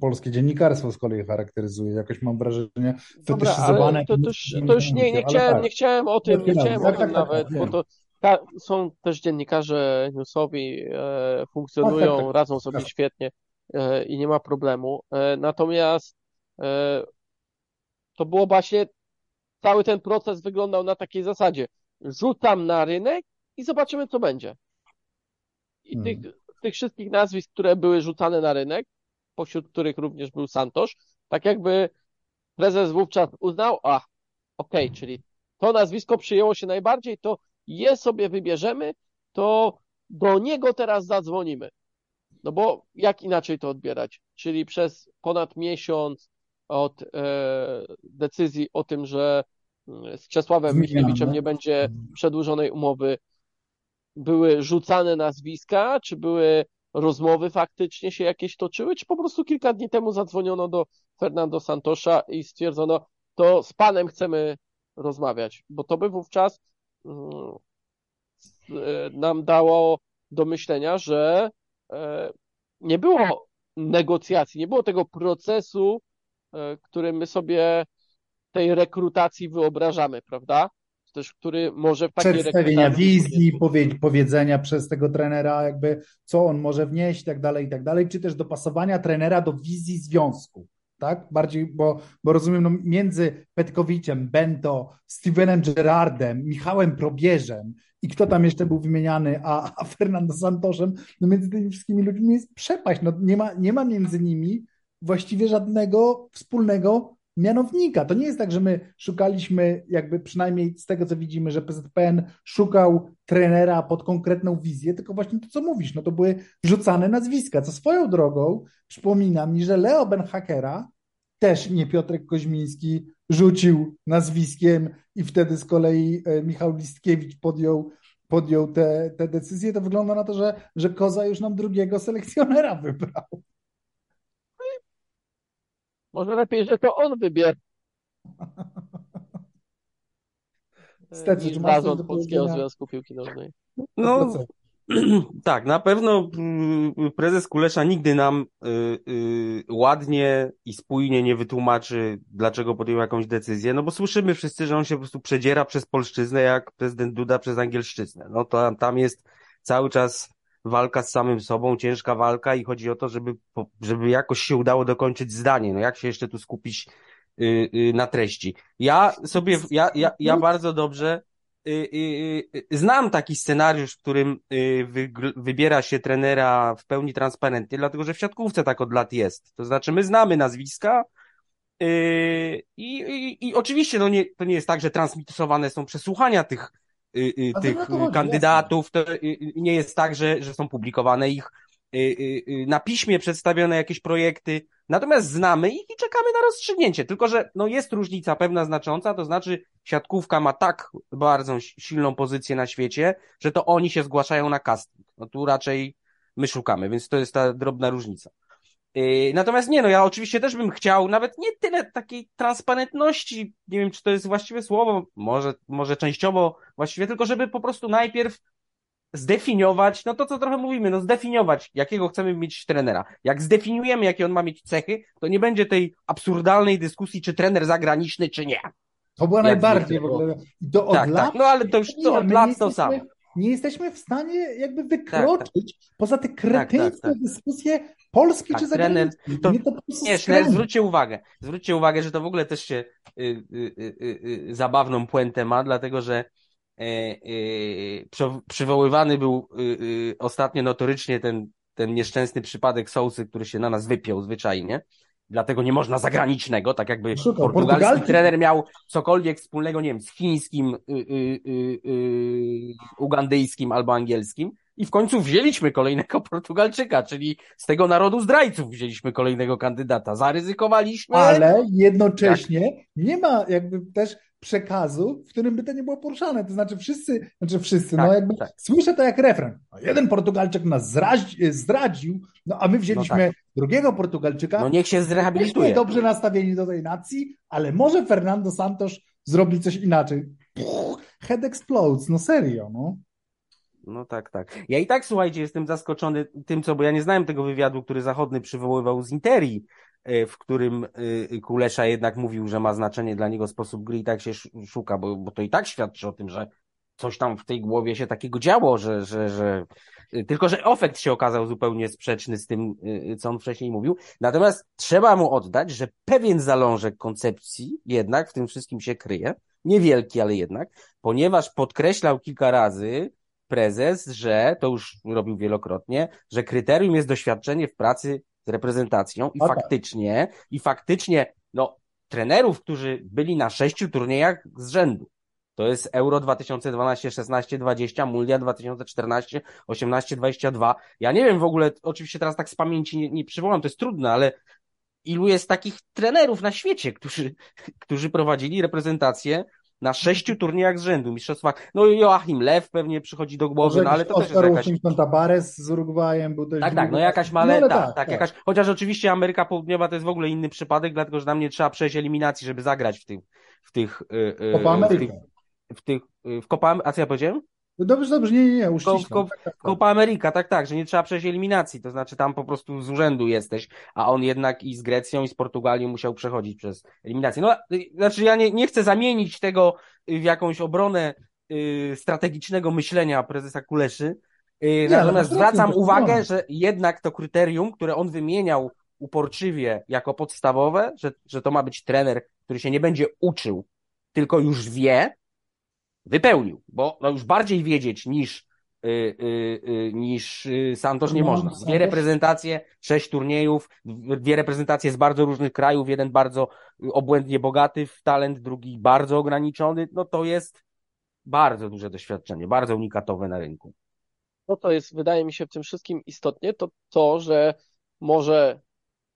polskie dziennikarstwo z kolei charakteryzuje. Jakoś mam wrażenie to, to, już, to już nie, nie, chciałem, tak. nie chciałem o tym, nie chciałem tak, o tym tak, nawet, tak, bo to są też dziennikarze newsowi, e, funkcjonują, tak, tak, radzą sobie świetnie i nie ma problemu. E, natomiast e, to było właśnie, cały ten proces wyglądał na takiej zasadzie. Rzucam na rynek i zobaczymy, co będzie. I hmm. tych, tych wszystkich nazwisk, które były rzucane na rynek, pośród których również był Santosz, tak jakby prezes wówczas uznał, a okej, okay, czyli to nazwisko przyjęło się najbardziej, to je sobie wybierzemy, to do niego teraz zadzwonimy. No bo jak inaczej to odbierać? Czyli przez ponad miesiąc od e, decyzji o tym, że mm, z Czesławem Michniewiczem nie będzie przedłużonej umowy, były rzucane nazwiska, czy były rozmowy faktycznie się jakieś toczyły, czy po prostu kilka dni temu zadzwoniono do Fernando Santosza i stwierdzono, to z panem chcemy rozmawiać, bo to by wówczas mm, e, nam dało do myślenia, że e, nie było negocjacji, nie było tego procesu, e, który my sobie tej rekrutacji wyobrażamy, prawda? też, który może w takiej Przedstawienia wizji, powiedz, powiedzenia przez tego trenera, jakby co on może wnieść i tak dalej, i tak dalej, czy też dopasowania trenera do wizji związku, tak? Bardziej, bo, bo rozumiem, no, między Petkowiciem, Bento, Stevenem Gerardem, Michałem Probierzem i kto tam jeszcze był wymieniany, a, a Fernando Santoszem, no między tymi wszystkimi ludźmi jest przepaść, no nie ma, nie ma między nimi właściwie żadnego wspólnego mianownika. To nie jest tak, że my szukaliśmy, jakby przynajmniej z tego, co widzimy, że PZPN szukał trenera pod konkretną wizję, tylko właśnie to, co mówisz, no to były rzucane nazwiska, co swoją drogą przypomina mi, że Leo Benhakera też nie Piotrek Koźmiński rzucił nazwiskiem i wtedy z kolei e, Michał Listkiewicz podjął podjął te, te decyzje, to wygląda na to, że, że Koza już nam drugiego selekcjonera wybrał. Może lepiej, że to on wybierze. Stety, niż zarząd Polskiego Związku Piłki Nożnej. No, tak, na pewno mm, prezes Kulesza nigdy nam y, y, ładnie i spójnie nie wytłumaczy, dlaczego podjął jakąś decyzję, no bo słyszymy wszyscy, że on się po prostu przedziera przez polszczyznę, jak prezydent Duda przez angielszczyznę. No to tam jest cały czas walka z samym sobą, ciężka walka i chodzi o to, żeby, żeby jakoś się udało dokończyć zdanie. No jak się jeszcze tu skupić yy, yy, na treści? Ja sobie, ja, ja, ja bardzo dobrze yy, znam taki scenariusz, w którym y, wy, wybiera się trenera w pełni transparentnie, dlatego że w siatkówce tak od lat jest. To znaczy my znamy nazwiska, y, i, i, I oczywiście no nie, to nie jest tak, że transmitowane są przesłuchania tych Y, y, tych kandydatów. To y, nie jest tak, że, że są publikowane ich na piśmie przedstawione jakieś projekty, natomiast znamy ich i czekamy na rozstrzygnięcie. Tylko, że no jest różnica pewna znacząca, to znaczy siatkówka ma tak bardzo silną pozycję na świecie, że to oni się zgłaszają na casting. No tu raczej my szukamy, więc to jest ta drobna różnica. Yy, natomiast nie, no ja oczywiście też bym chciał nawet nie tyle takiej transparentności, nie wiem czy to jest właściwe słowo, może, może częściowo właściwie, tylko żeby po prostu najpierw zdefiniować, no to co trochę mówimy, no zdefiniować, jakiego chcemy mieć trenera. Jak zdefiniujemy, jakie on ma mieć cechy, to nie będzie tej absurdalnej dyskusji, czy trener zagraniczny, czy nie. To była najbardziej w ogóle. Do, od tak, lat, tak, no ale to już to od lat to samo nie jesteśmy w stanie jakby wykroczyć tak, tak. poza te kretyńskie tak, tak, tak. dyskusje polskie czy zagraniczne. To, to nie, zwróćcie uwagę, zwróćcie uwagę, że to w ogóle też się y, y, y, y zabawną puentę ma, dlatego że e, e, przywoływany był y, y, ostatnio notorycznie ten, ten nieszczęsny przypadek Sousy, który się na nas wypiął zwyczajnie dlatego nie można zagranicznego, tak jakby Szukał, portugalski trener miał cokolwiek wspólnego, nie wiem, z chińskim, y, y, y, y, ugandyjskim albo angielskim. I w końcu wzięliśmy kolejnego Portugalczyka, czyli z tego narodu zdrajców wzięliśmy kolejnego kandydata. Zaryzykowaliśmy. Ale jednocześnie nie ma jakby też przekazu, w którym by to nie było poruszane. To znaczy wszyscy, znaczy wszyscy, Tak, no jakby tak. słyszę to jak refren. No, jeden Portugalczyk nas zradzi, zdradził, no a my wzięliśmy No drugiego Portugalczyka. No niech się Jesteśmy zrehabilituje. dobrze nastawieni do tej nacji, ale może Fernando Santos zrobi coś inaczej. Puch, head explodes, no serio, no. No tak, tak. Ja i tak, słuchajcie, jestem zaskoczony tym, co, bo ja nie znałem tego wywiadu, który Zachodny przywoływał z Interi, e, w którym e, Kulesza jednak mówił, że ma znaczenie dla niego sposób gry i tak się sz- szuka, bo, bo to i tak świadczy o tym, że coś tam w tej głowie się takiego działo, że, że, że e, tylko, że efekt się okazał zupełnie sprzeczny z tym, e, co on wcześniej mówił. Natomiast trzeba mu oddać, że pewien zalążek koncepcji jednak w tym wszystkim się kryje. Niewielki, ale jednak, ponieważ podkreślał kilka razy, prezes, że to już robił wielokrotnie, że kryterium jest doświadczenie w pracy reprezentacją i A tak. faktycznie, i faktycznie, no, trenerów, którzy byli na sześciu turniejach z rzędu. To jest Euro 2012, 16, 20, Mundial 2014, 18, 22. Ja nie wiem w ogóle, oczywiście teraz tak z pamięci nie, nie przywołam, to jest trudne, ale ilu jest takich trenerów na świecie, którzy, którzy prowadzili reprezentację na sześciu turniejach z rzędu, mistrzostwach. No Joachim Lew pewnie przychodzi do głowy, Może no ale to też jest Oscar jakaś... Washington Tabares z Urugwajem był dość Tak, tak, no jakaś No male, ale tak, tak, jakaś, chociaż oczywiście Ameryka Południowa to jest w ogóle inny przypadek, dlatego że tam nie trzeba przejść eliminacji, żeby zagrać w tych, w tych, y, y, Copa w tych, w tych, y, w Copa, a co ja powiedziałem? No Dobrze, dobrze, nie, nie, nie, ko- Tak, tak, tak. Copa Ameryka, tak, tak, że nie trzeba przejść eliminacji, to znaczy tam po prostu z urzędu jesteś, a on jednak i z Grecją, i z Portugalią musiał przechodzić przez eliminację. No, y, znaczy ja nie, nie chcę zamienić tego w jakąś obronę y, strategicznego myślenia prezesa Kuleszy, y, natomiast zwracam uwagę, że jednak to kryterium, które on wymieniał uporczywie jako podstawowe, że, że to ma być trener, który się nie będzie uczył, tylko już wie, wypełnił, bo no już bardziej wiedzieć niż, y, y, y, niż y, Santos nie No, można. Dwie Santos- reprezentacje, sześć turniejów, dwie reprezentacje z bardzo różnych krajów, jeden bardzo obłędnie bogaty w talent, drugi bardzo ograniczony, no to jest bardzo duże doświadczenie, bardzo unikatowe na rynku. To, co jest, wydaje mi się, w tym wszystkim istotnie, to to, że może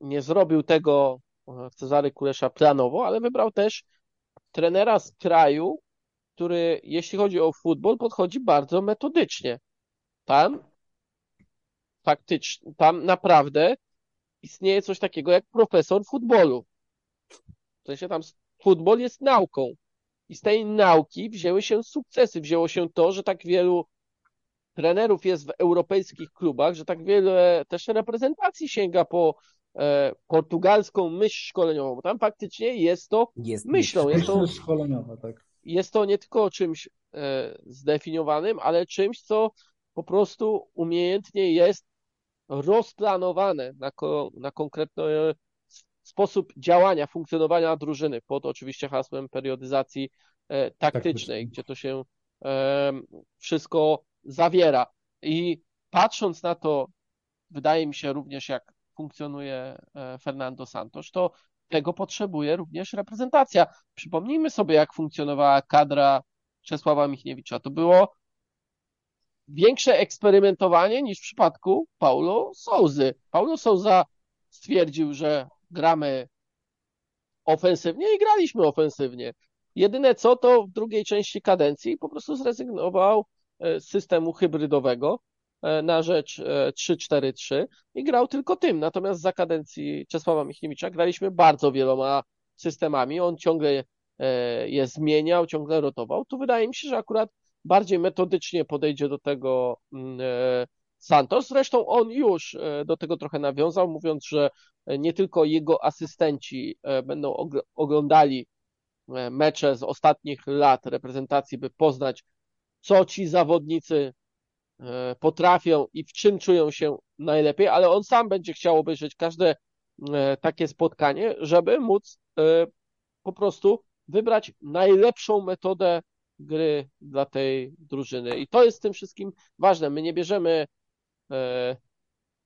nie zrobił tego e, Cezary Kulesza planowo, ale wybrał też trenera z kraju, który, jeśli chodzi o futbol, podchodzi bardzo metodycznie. Tam faktycznie, tam naprawdę istnieje coś takiego jak profesor futbolu. W sensie tam futbol jest nauką. I z tej nauki wzięły się sukcesy. Wzięło się to, że tak wielu trenerów jest w europejskich klubach, że tak wiele też reprezentacji sięga po e, portugalską myśl szkoleniową. Bo tam faktycznie jest to Jest myślą, jest to, Myśl szkoleniowa, tak. Jest to nie tylko czymś e, zdefiniowanym, ale czymś, co po prostu umiejętnie jest rozplanowane na, ko, na konkretny e, sposób działania, funkcjonowania drużyny, pod oczywiście hasłem periodyzacji e, taktycznej, Taktycznej. gdzie to się wszystko zawiera. I patrząc na to, wydaje mi się również, jak funkcjonuje Fernando Santos, to tego potrzebuje również reprezentacja. Przypomnijmy sobie, jak funkcjonowała kadra Czesława Michniewicza. To było większe eksperymentowanie niż w przypadku Paulo Souzy. Paulo Souza stwierdził, że gramy ofensywnie i graliśmy ofensywnie. Jedyne co, to w drugiej części kadencji po prostu zrezygnował e, z systemu hybrydowego na rzecz e, 3-4-3 i grał tylko tym. Natomiast za kadencji Czesława Michniewicza graliśmy bardzo wieloma systemami. On ciągle e, je zmieniał, ciągle rotował. Tu wydaje mi się, że akurat bardziej metodycznie podejdzie do tego mm, e, Santos. Zresztą on już e, do tego trochę nawiązał, mówiąc, że nie tylko jego asystenci e, będą ogl- oglądali e, mecze z ostatnich lat reprezentacji, by poznać, co ci zawodnicy e, potrafią i w czym czują się najlepiej, ale on sam będzie chciał obejrzeć każde e, takie spotkanie, żeby móc e, po prostu wybrać najlepszą metodę gry dla tej drużyny. I to jest tym wszystkim ważne. My nie bierzemy e,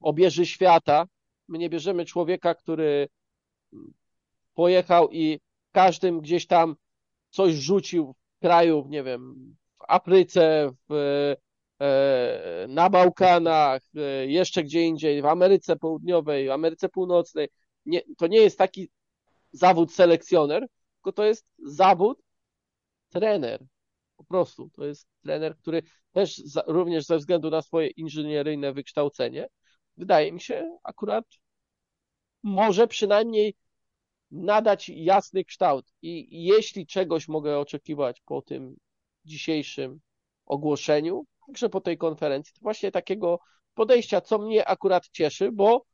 obieży świata, my nie bierzemy człowieka, który pojechał i każdym gdzieś tam coś rzucił w kraju, nie wiem, w Afryce, w, e, na Bałkanach, e, jeszcze gdzie indziej, w Ameryce Południowej, w Ameryce Północnej. Nie, to nie jest taki zawód selekcjoner, tylko to jest zawód trener. Po prostu. To jest trener, który też za, również ze względu na swoje inżynieryjne wykształcenie, wydaje mi się, akurat może przynajmniej nadać jasny kształt. I jeśli czegoś mogę oczekiwać po tym dzisiejszym ogłoszeniu, także po tej konferencji, to właśnie takiego podejścia, co mnie akurat cieszy, bo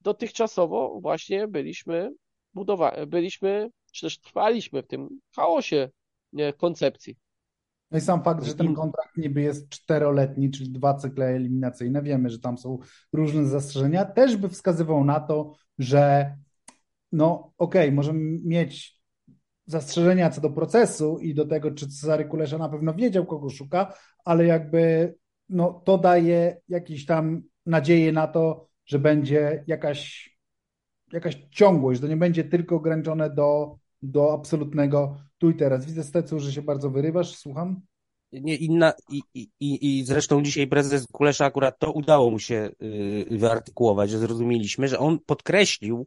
dotychczasowo właśnie byliśmy budowa- byliśmy, czy też trwaliśmy w tym chaosie koncepcji. No i sam fakt, że ten kontrakt niby jest czteroletni, czyli dwa cykle eliminacyjne, wiemy, że tam są różne zastrzeżenia, też by wskazywał na to, że no okej, okay, możemy mieć zastrzeżenia co do procesu i do tego, czy Cezary Kulesza na pewno wiedział, kogo szuka, ale jakby no, to daje jakieś tam nadzieję na to, że będzie jakaś, jakaś ciągłość, to nie będzie tylko ograniczone do, do absolutnego tu i teraz. Widzę, Stecu, że się bardzo wyrywasz, słucham. Nie, inna, i, i, i zresztą dzisiaj prezes Kulesza akurat to udało mu się yy, wyartykułować, że zrozumieliśmy, że on podkreślił,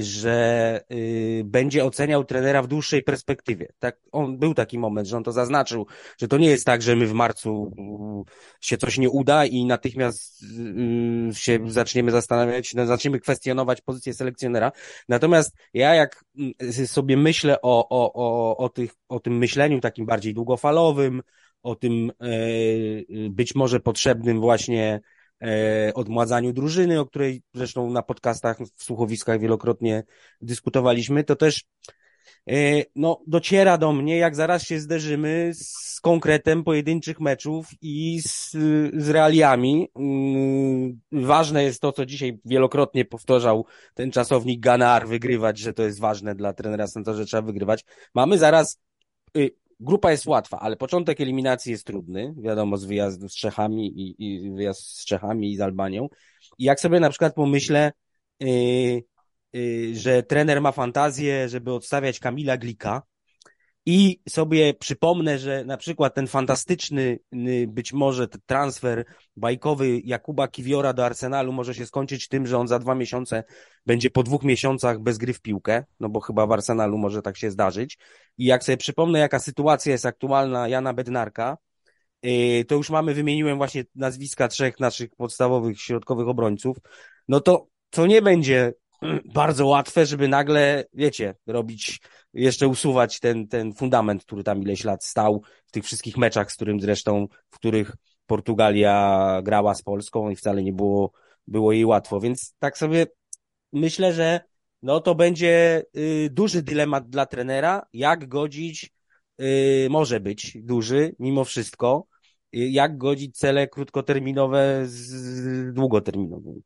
że y, będzie oceniał trenera w dłuższej perspektywie. Tak, on był taki moment, że on to zaznaczył, że to nie jest tak, że my w marcu y, się coś nie uda i natychmiast y, się zaczniemy zastanawiać, no, zaczniemy kwestionować pozycję selekcjonera. Natomiast ja jak sobie myślę o, o, o, o, tych, o tym myśleniu takim bardziej długofalowym, o tym e, być może potrzebnym właśnie E, odmładzaniu drużyny, o której zresztą na podcastach, w słuchowiskach wielokrotnie dyskutowaliśmy, to też e, no, dociera do mnie, jak zaraz się zderzymy z konkretem pojedynczych meczów i z, z realiami. Mm, ważne jest to, co dzisiaj wielokrotnie powtarzał ten czasownik Ganar, wygrywać, że to jest ważne dla trenera Santa, że trzeba wygrywać. Mamy zaraz y, grupa jest łatwa, ale początek eliminacji jest trudny, wiadomo, z wyjazdu z Czechami i, i wyjazd z Czechami i z Albanią. I jak sobie na przykład pomyślę, yy, yy, że trener ma fantazję, żeby odstawiać Kamila Glika, i sobie przypomnę, że na przykład ten fantastyczny, być może transfer bajkowy Jakuba Kiwiora do Arsenalu może się skończyć tym, że on za dwa miesiące będzie po dwóch miesiącach bez gry w piłkę, no bo chyba w Arsenalu może tak się zdarzyć. I jak sobie przypomnę, jaka sytuacja jest aktualna Jana Bednarka, y, to już mamy, wymieniłem właśnie nazwiska trzech naszych podstawowych środkowych obrońców, no to co nie będzie bardzo łatwe, żeby nagle, wiecie, robić, jeszcze usuwać ten, ten fundament, który tam ileś lat stał w tych wszystkich meczach, z którym zresztą, w których Portugalia grała z Polską i wcale nie było, było jej łatwo. Więc tak sobie myślę, że no to będzie y, duży dylemat dla trenera, jak godzić, y, może być duży mimo wszystko, y, jak godzić cele krótkoterminowe z długoterminowymi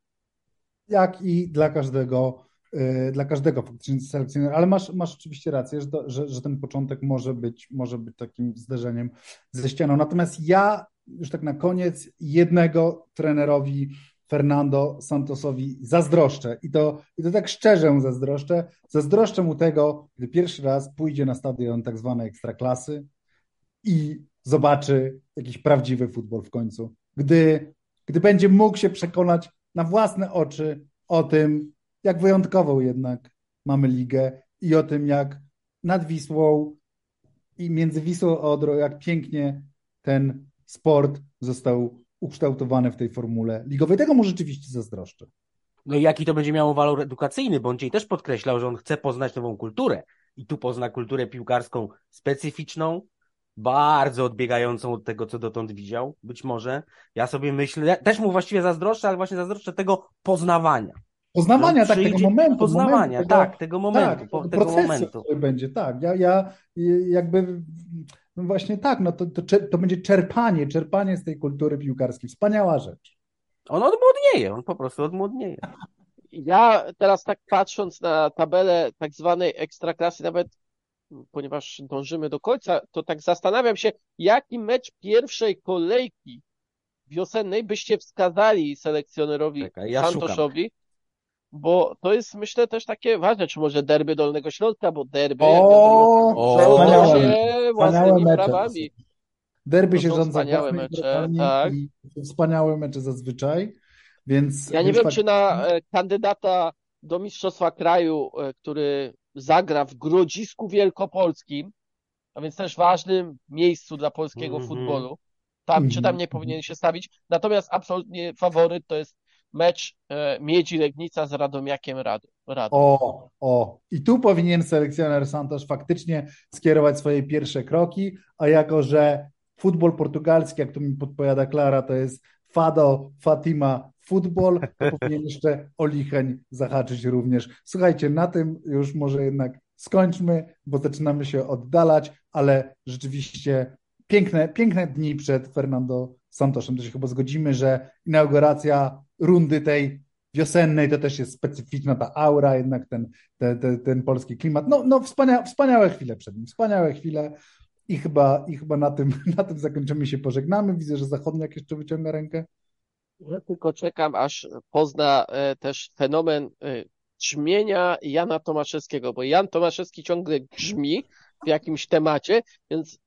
jak i dla każdego, y, dla każdego faktycznie selekcjonera, ale masz, masz oczywiście rację, że, to, że, że ten początek może być, może być takim zderzeniem ze ścianą. Natomiast ja już tak na koniec jednego trenerowi Fernando Santosowi zazdroszczę i to, i to tak szczerze mu zazdroszczę. Zazdroszczę mu tego, gdy pierwszy raz pójdzie na stadion tak zwanej ekstraklasy i zobaczy jakiś prawdziwy futbol w końcu. Gdy, gdy będzie mógł się przekonać, na własne oczy o tym, jak wyjątkową jednak mamy ligę i o tym, jak nad Wisłą i między Wisłą a Odrą, jak pięknie ten sport został ukształtowany w tej formule ligowej. Tego mu rzeczywiście zazdroszczę. No i jaki to będzie miało walor edukacyjny, bo on dzisiaj też podkreślał, że on chce poznać nową kulturę i tu pozna kulturę piłkarską specyficzną, bardzo odbiegającą od tego, co dotąd widział, być może. Ja sobie myślę, też mu właściwie zazdroszczę, ale właśnie zazdroszczę tego poznawania. Poznawania, tak, tego momentu. Poznawania, momentu, tak, tego momentu. Tak, po, tego procesu, momentu. który będzie, tak. Ja, ja jakby, no właśnie tak, no to, to, to będzie czerpanie, czerpanie z tej kultury piłkarskiej. Wspaniała rzecz. On odmłodnieje, on po prostu odmłodnieje. Ja teraz tak patrząc na tabelę tak zwanej ekstraklasy, nawet ponieważ dążymy do końca, to tak zastanawiam się, jaki mecz pierwszej kolejki wiosennej byście wskazali selekcjonerowi Czekaj, ja Santoszowi, szukam. bo to jest myślę też takie ważne, czy może derby Dolnego Środka, bo derby o, o, się własnymi mecze. prawami. Derby się rządza wspaniałe mecze, tak. wspaniałe mecze zazwyczaj, więc... Ja nie wiem, czy na e, kandydata do Mistrzostwa Kraju, e, który zagra w Grodzisku Wielkopolskim, a więc też ważnym miejscu dla polskiego Mhm. futbolu. Tam, czy tam Mhm. nie powinien się stawić. Natomiast absolutnie faworyt to jest mecz e, Miedzi Legnica z Radomiakiem Rad- Radom. O, o. I tu powinien selekcjoner Santos faktycznie skierować swoje pierwsze kroki, a jako, że futbol portugalski, jak tu mi podpowiada Klara, to jest Fado, Fatima, futbol, to powinien jeszcze o Licheń zahaczyć również. Słuchajcie, na tym już może jednak skończmy, bo zaczynamy się oddalać, ale rzeczywiście piękne, piękne dni przed Fernando Santosem. To się chyba zgodzimy, że inauguracja rundy tej wiosennej to też jest specyficzna ta aura, jednak ten, ten polski klimat. No, no wspania, wspaniałe chwile przed nim, wspaniałe chwile i chyba, i chyba na, tym, na tym zakończymy się, pożegnamy. Widzę, że Zachodniak jeszcze wyciąga rękę. Ja tylko czekam, aż pozna e, też fenomen e, grzmienia Jana Tomaszewskiego, bo Jan Tomaszewski ciągle grzmi w jakimś temacie, więc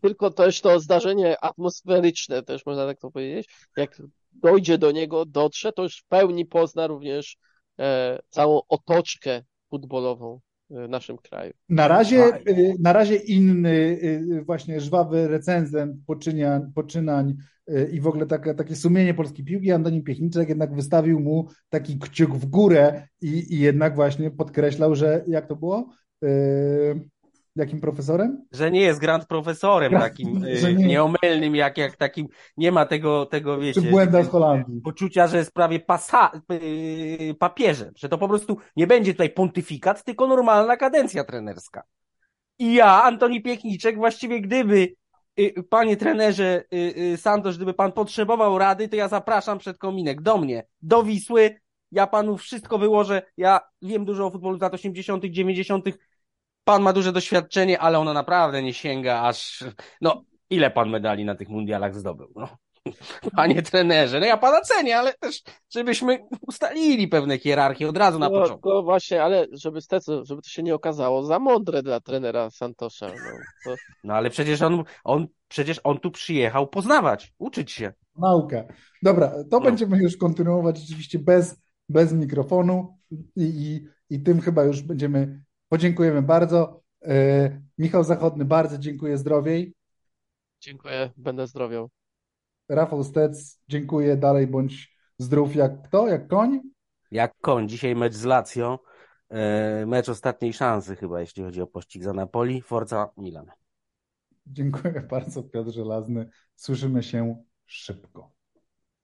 tylko też to zdarzenie atmosferyczne, też można tak to powiedzieć, jak dojdzie do niego, dotrze, to już w pełni pozna również e, całą otoczkę futbolową w naszym kraju. Na razie, na razie inny, właśnie żwawy recenzent poczynań, poczynań i w ogóle takie, takie sumienie polskiej piłki, Antoni Piechniczek jednak wystawił mu taki kciuk w górę i, i jednak właśnie podkreślał, że jak to było? Y, Jakim profesorem? Że nie jest grand profesorem Grand- takim y, nie- nieomylnym, jak, jak takim, nie ma tego, tego wiecie, błęda z Holandii? poczucia, że jest prawie pasa, y, papieżem, że to po prostu nie będzie tutaj pontyfikat, tylko normalna kadencja trenerska. I ja, Antoni Piechniczek, właściwie gdyby, y, panie trenerze y, y, Santos, gdyby pan potrzebował rady, to ja zapraszam przed kominek do mnie, do Wisły, ja panu wszystko wyłożę, ja wiem dużo o futbolu z lat 80., 90., pan ma duże doświadczenie, ale ono naprawdę nie sięga aż, no, ile pan medali na tych mundialach zdobył, no. Panie trenerze, no ja pana cenię, ale też, żebyśmy ustalili pewne hierarchie od razu na No, początku. to właśnie, ale żeby, steco- żeby to się nie okazało za mądre dla trenera Santosza. No, to No ale przecież on, on, przecież on tu przyjechał poznawać, uczyć się. Naukę. Dobra, to No. będziemy już kontynuować rzeczywiście bez, bez mikrofonu i, i, i tym chyba już będziemy, podziękujemy bardzo. E, Michał Zachodny, bardzo dziękuję, zdrowiej. dziękuję, będę zdrowiał. Rafał Stec, dziękuję, dalej bądź zdrów jak kto, jak koń. Jak koń, dzisiaj mecz z Lazio, e, mecz ostatniej szansy chyba, jeśli chodzi o pościg za Napoli, Forza Milan. Dziękuję bardzo, Piotr Żelazny. Słyszymy się szybko.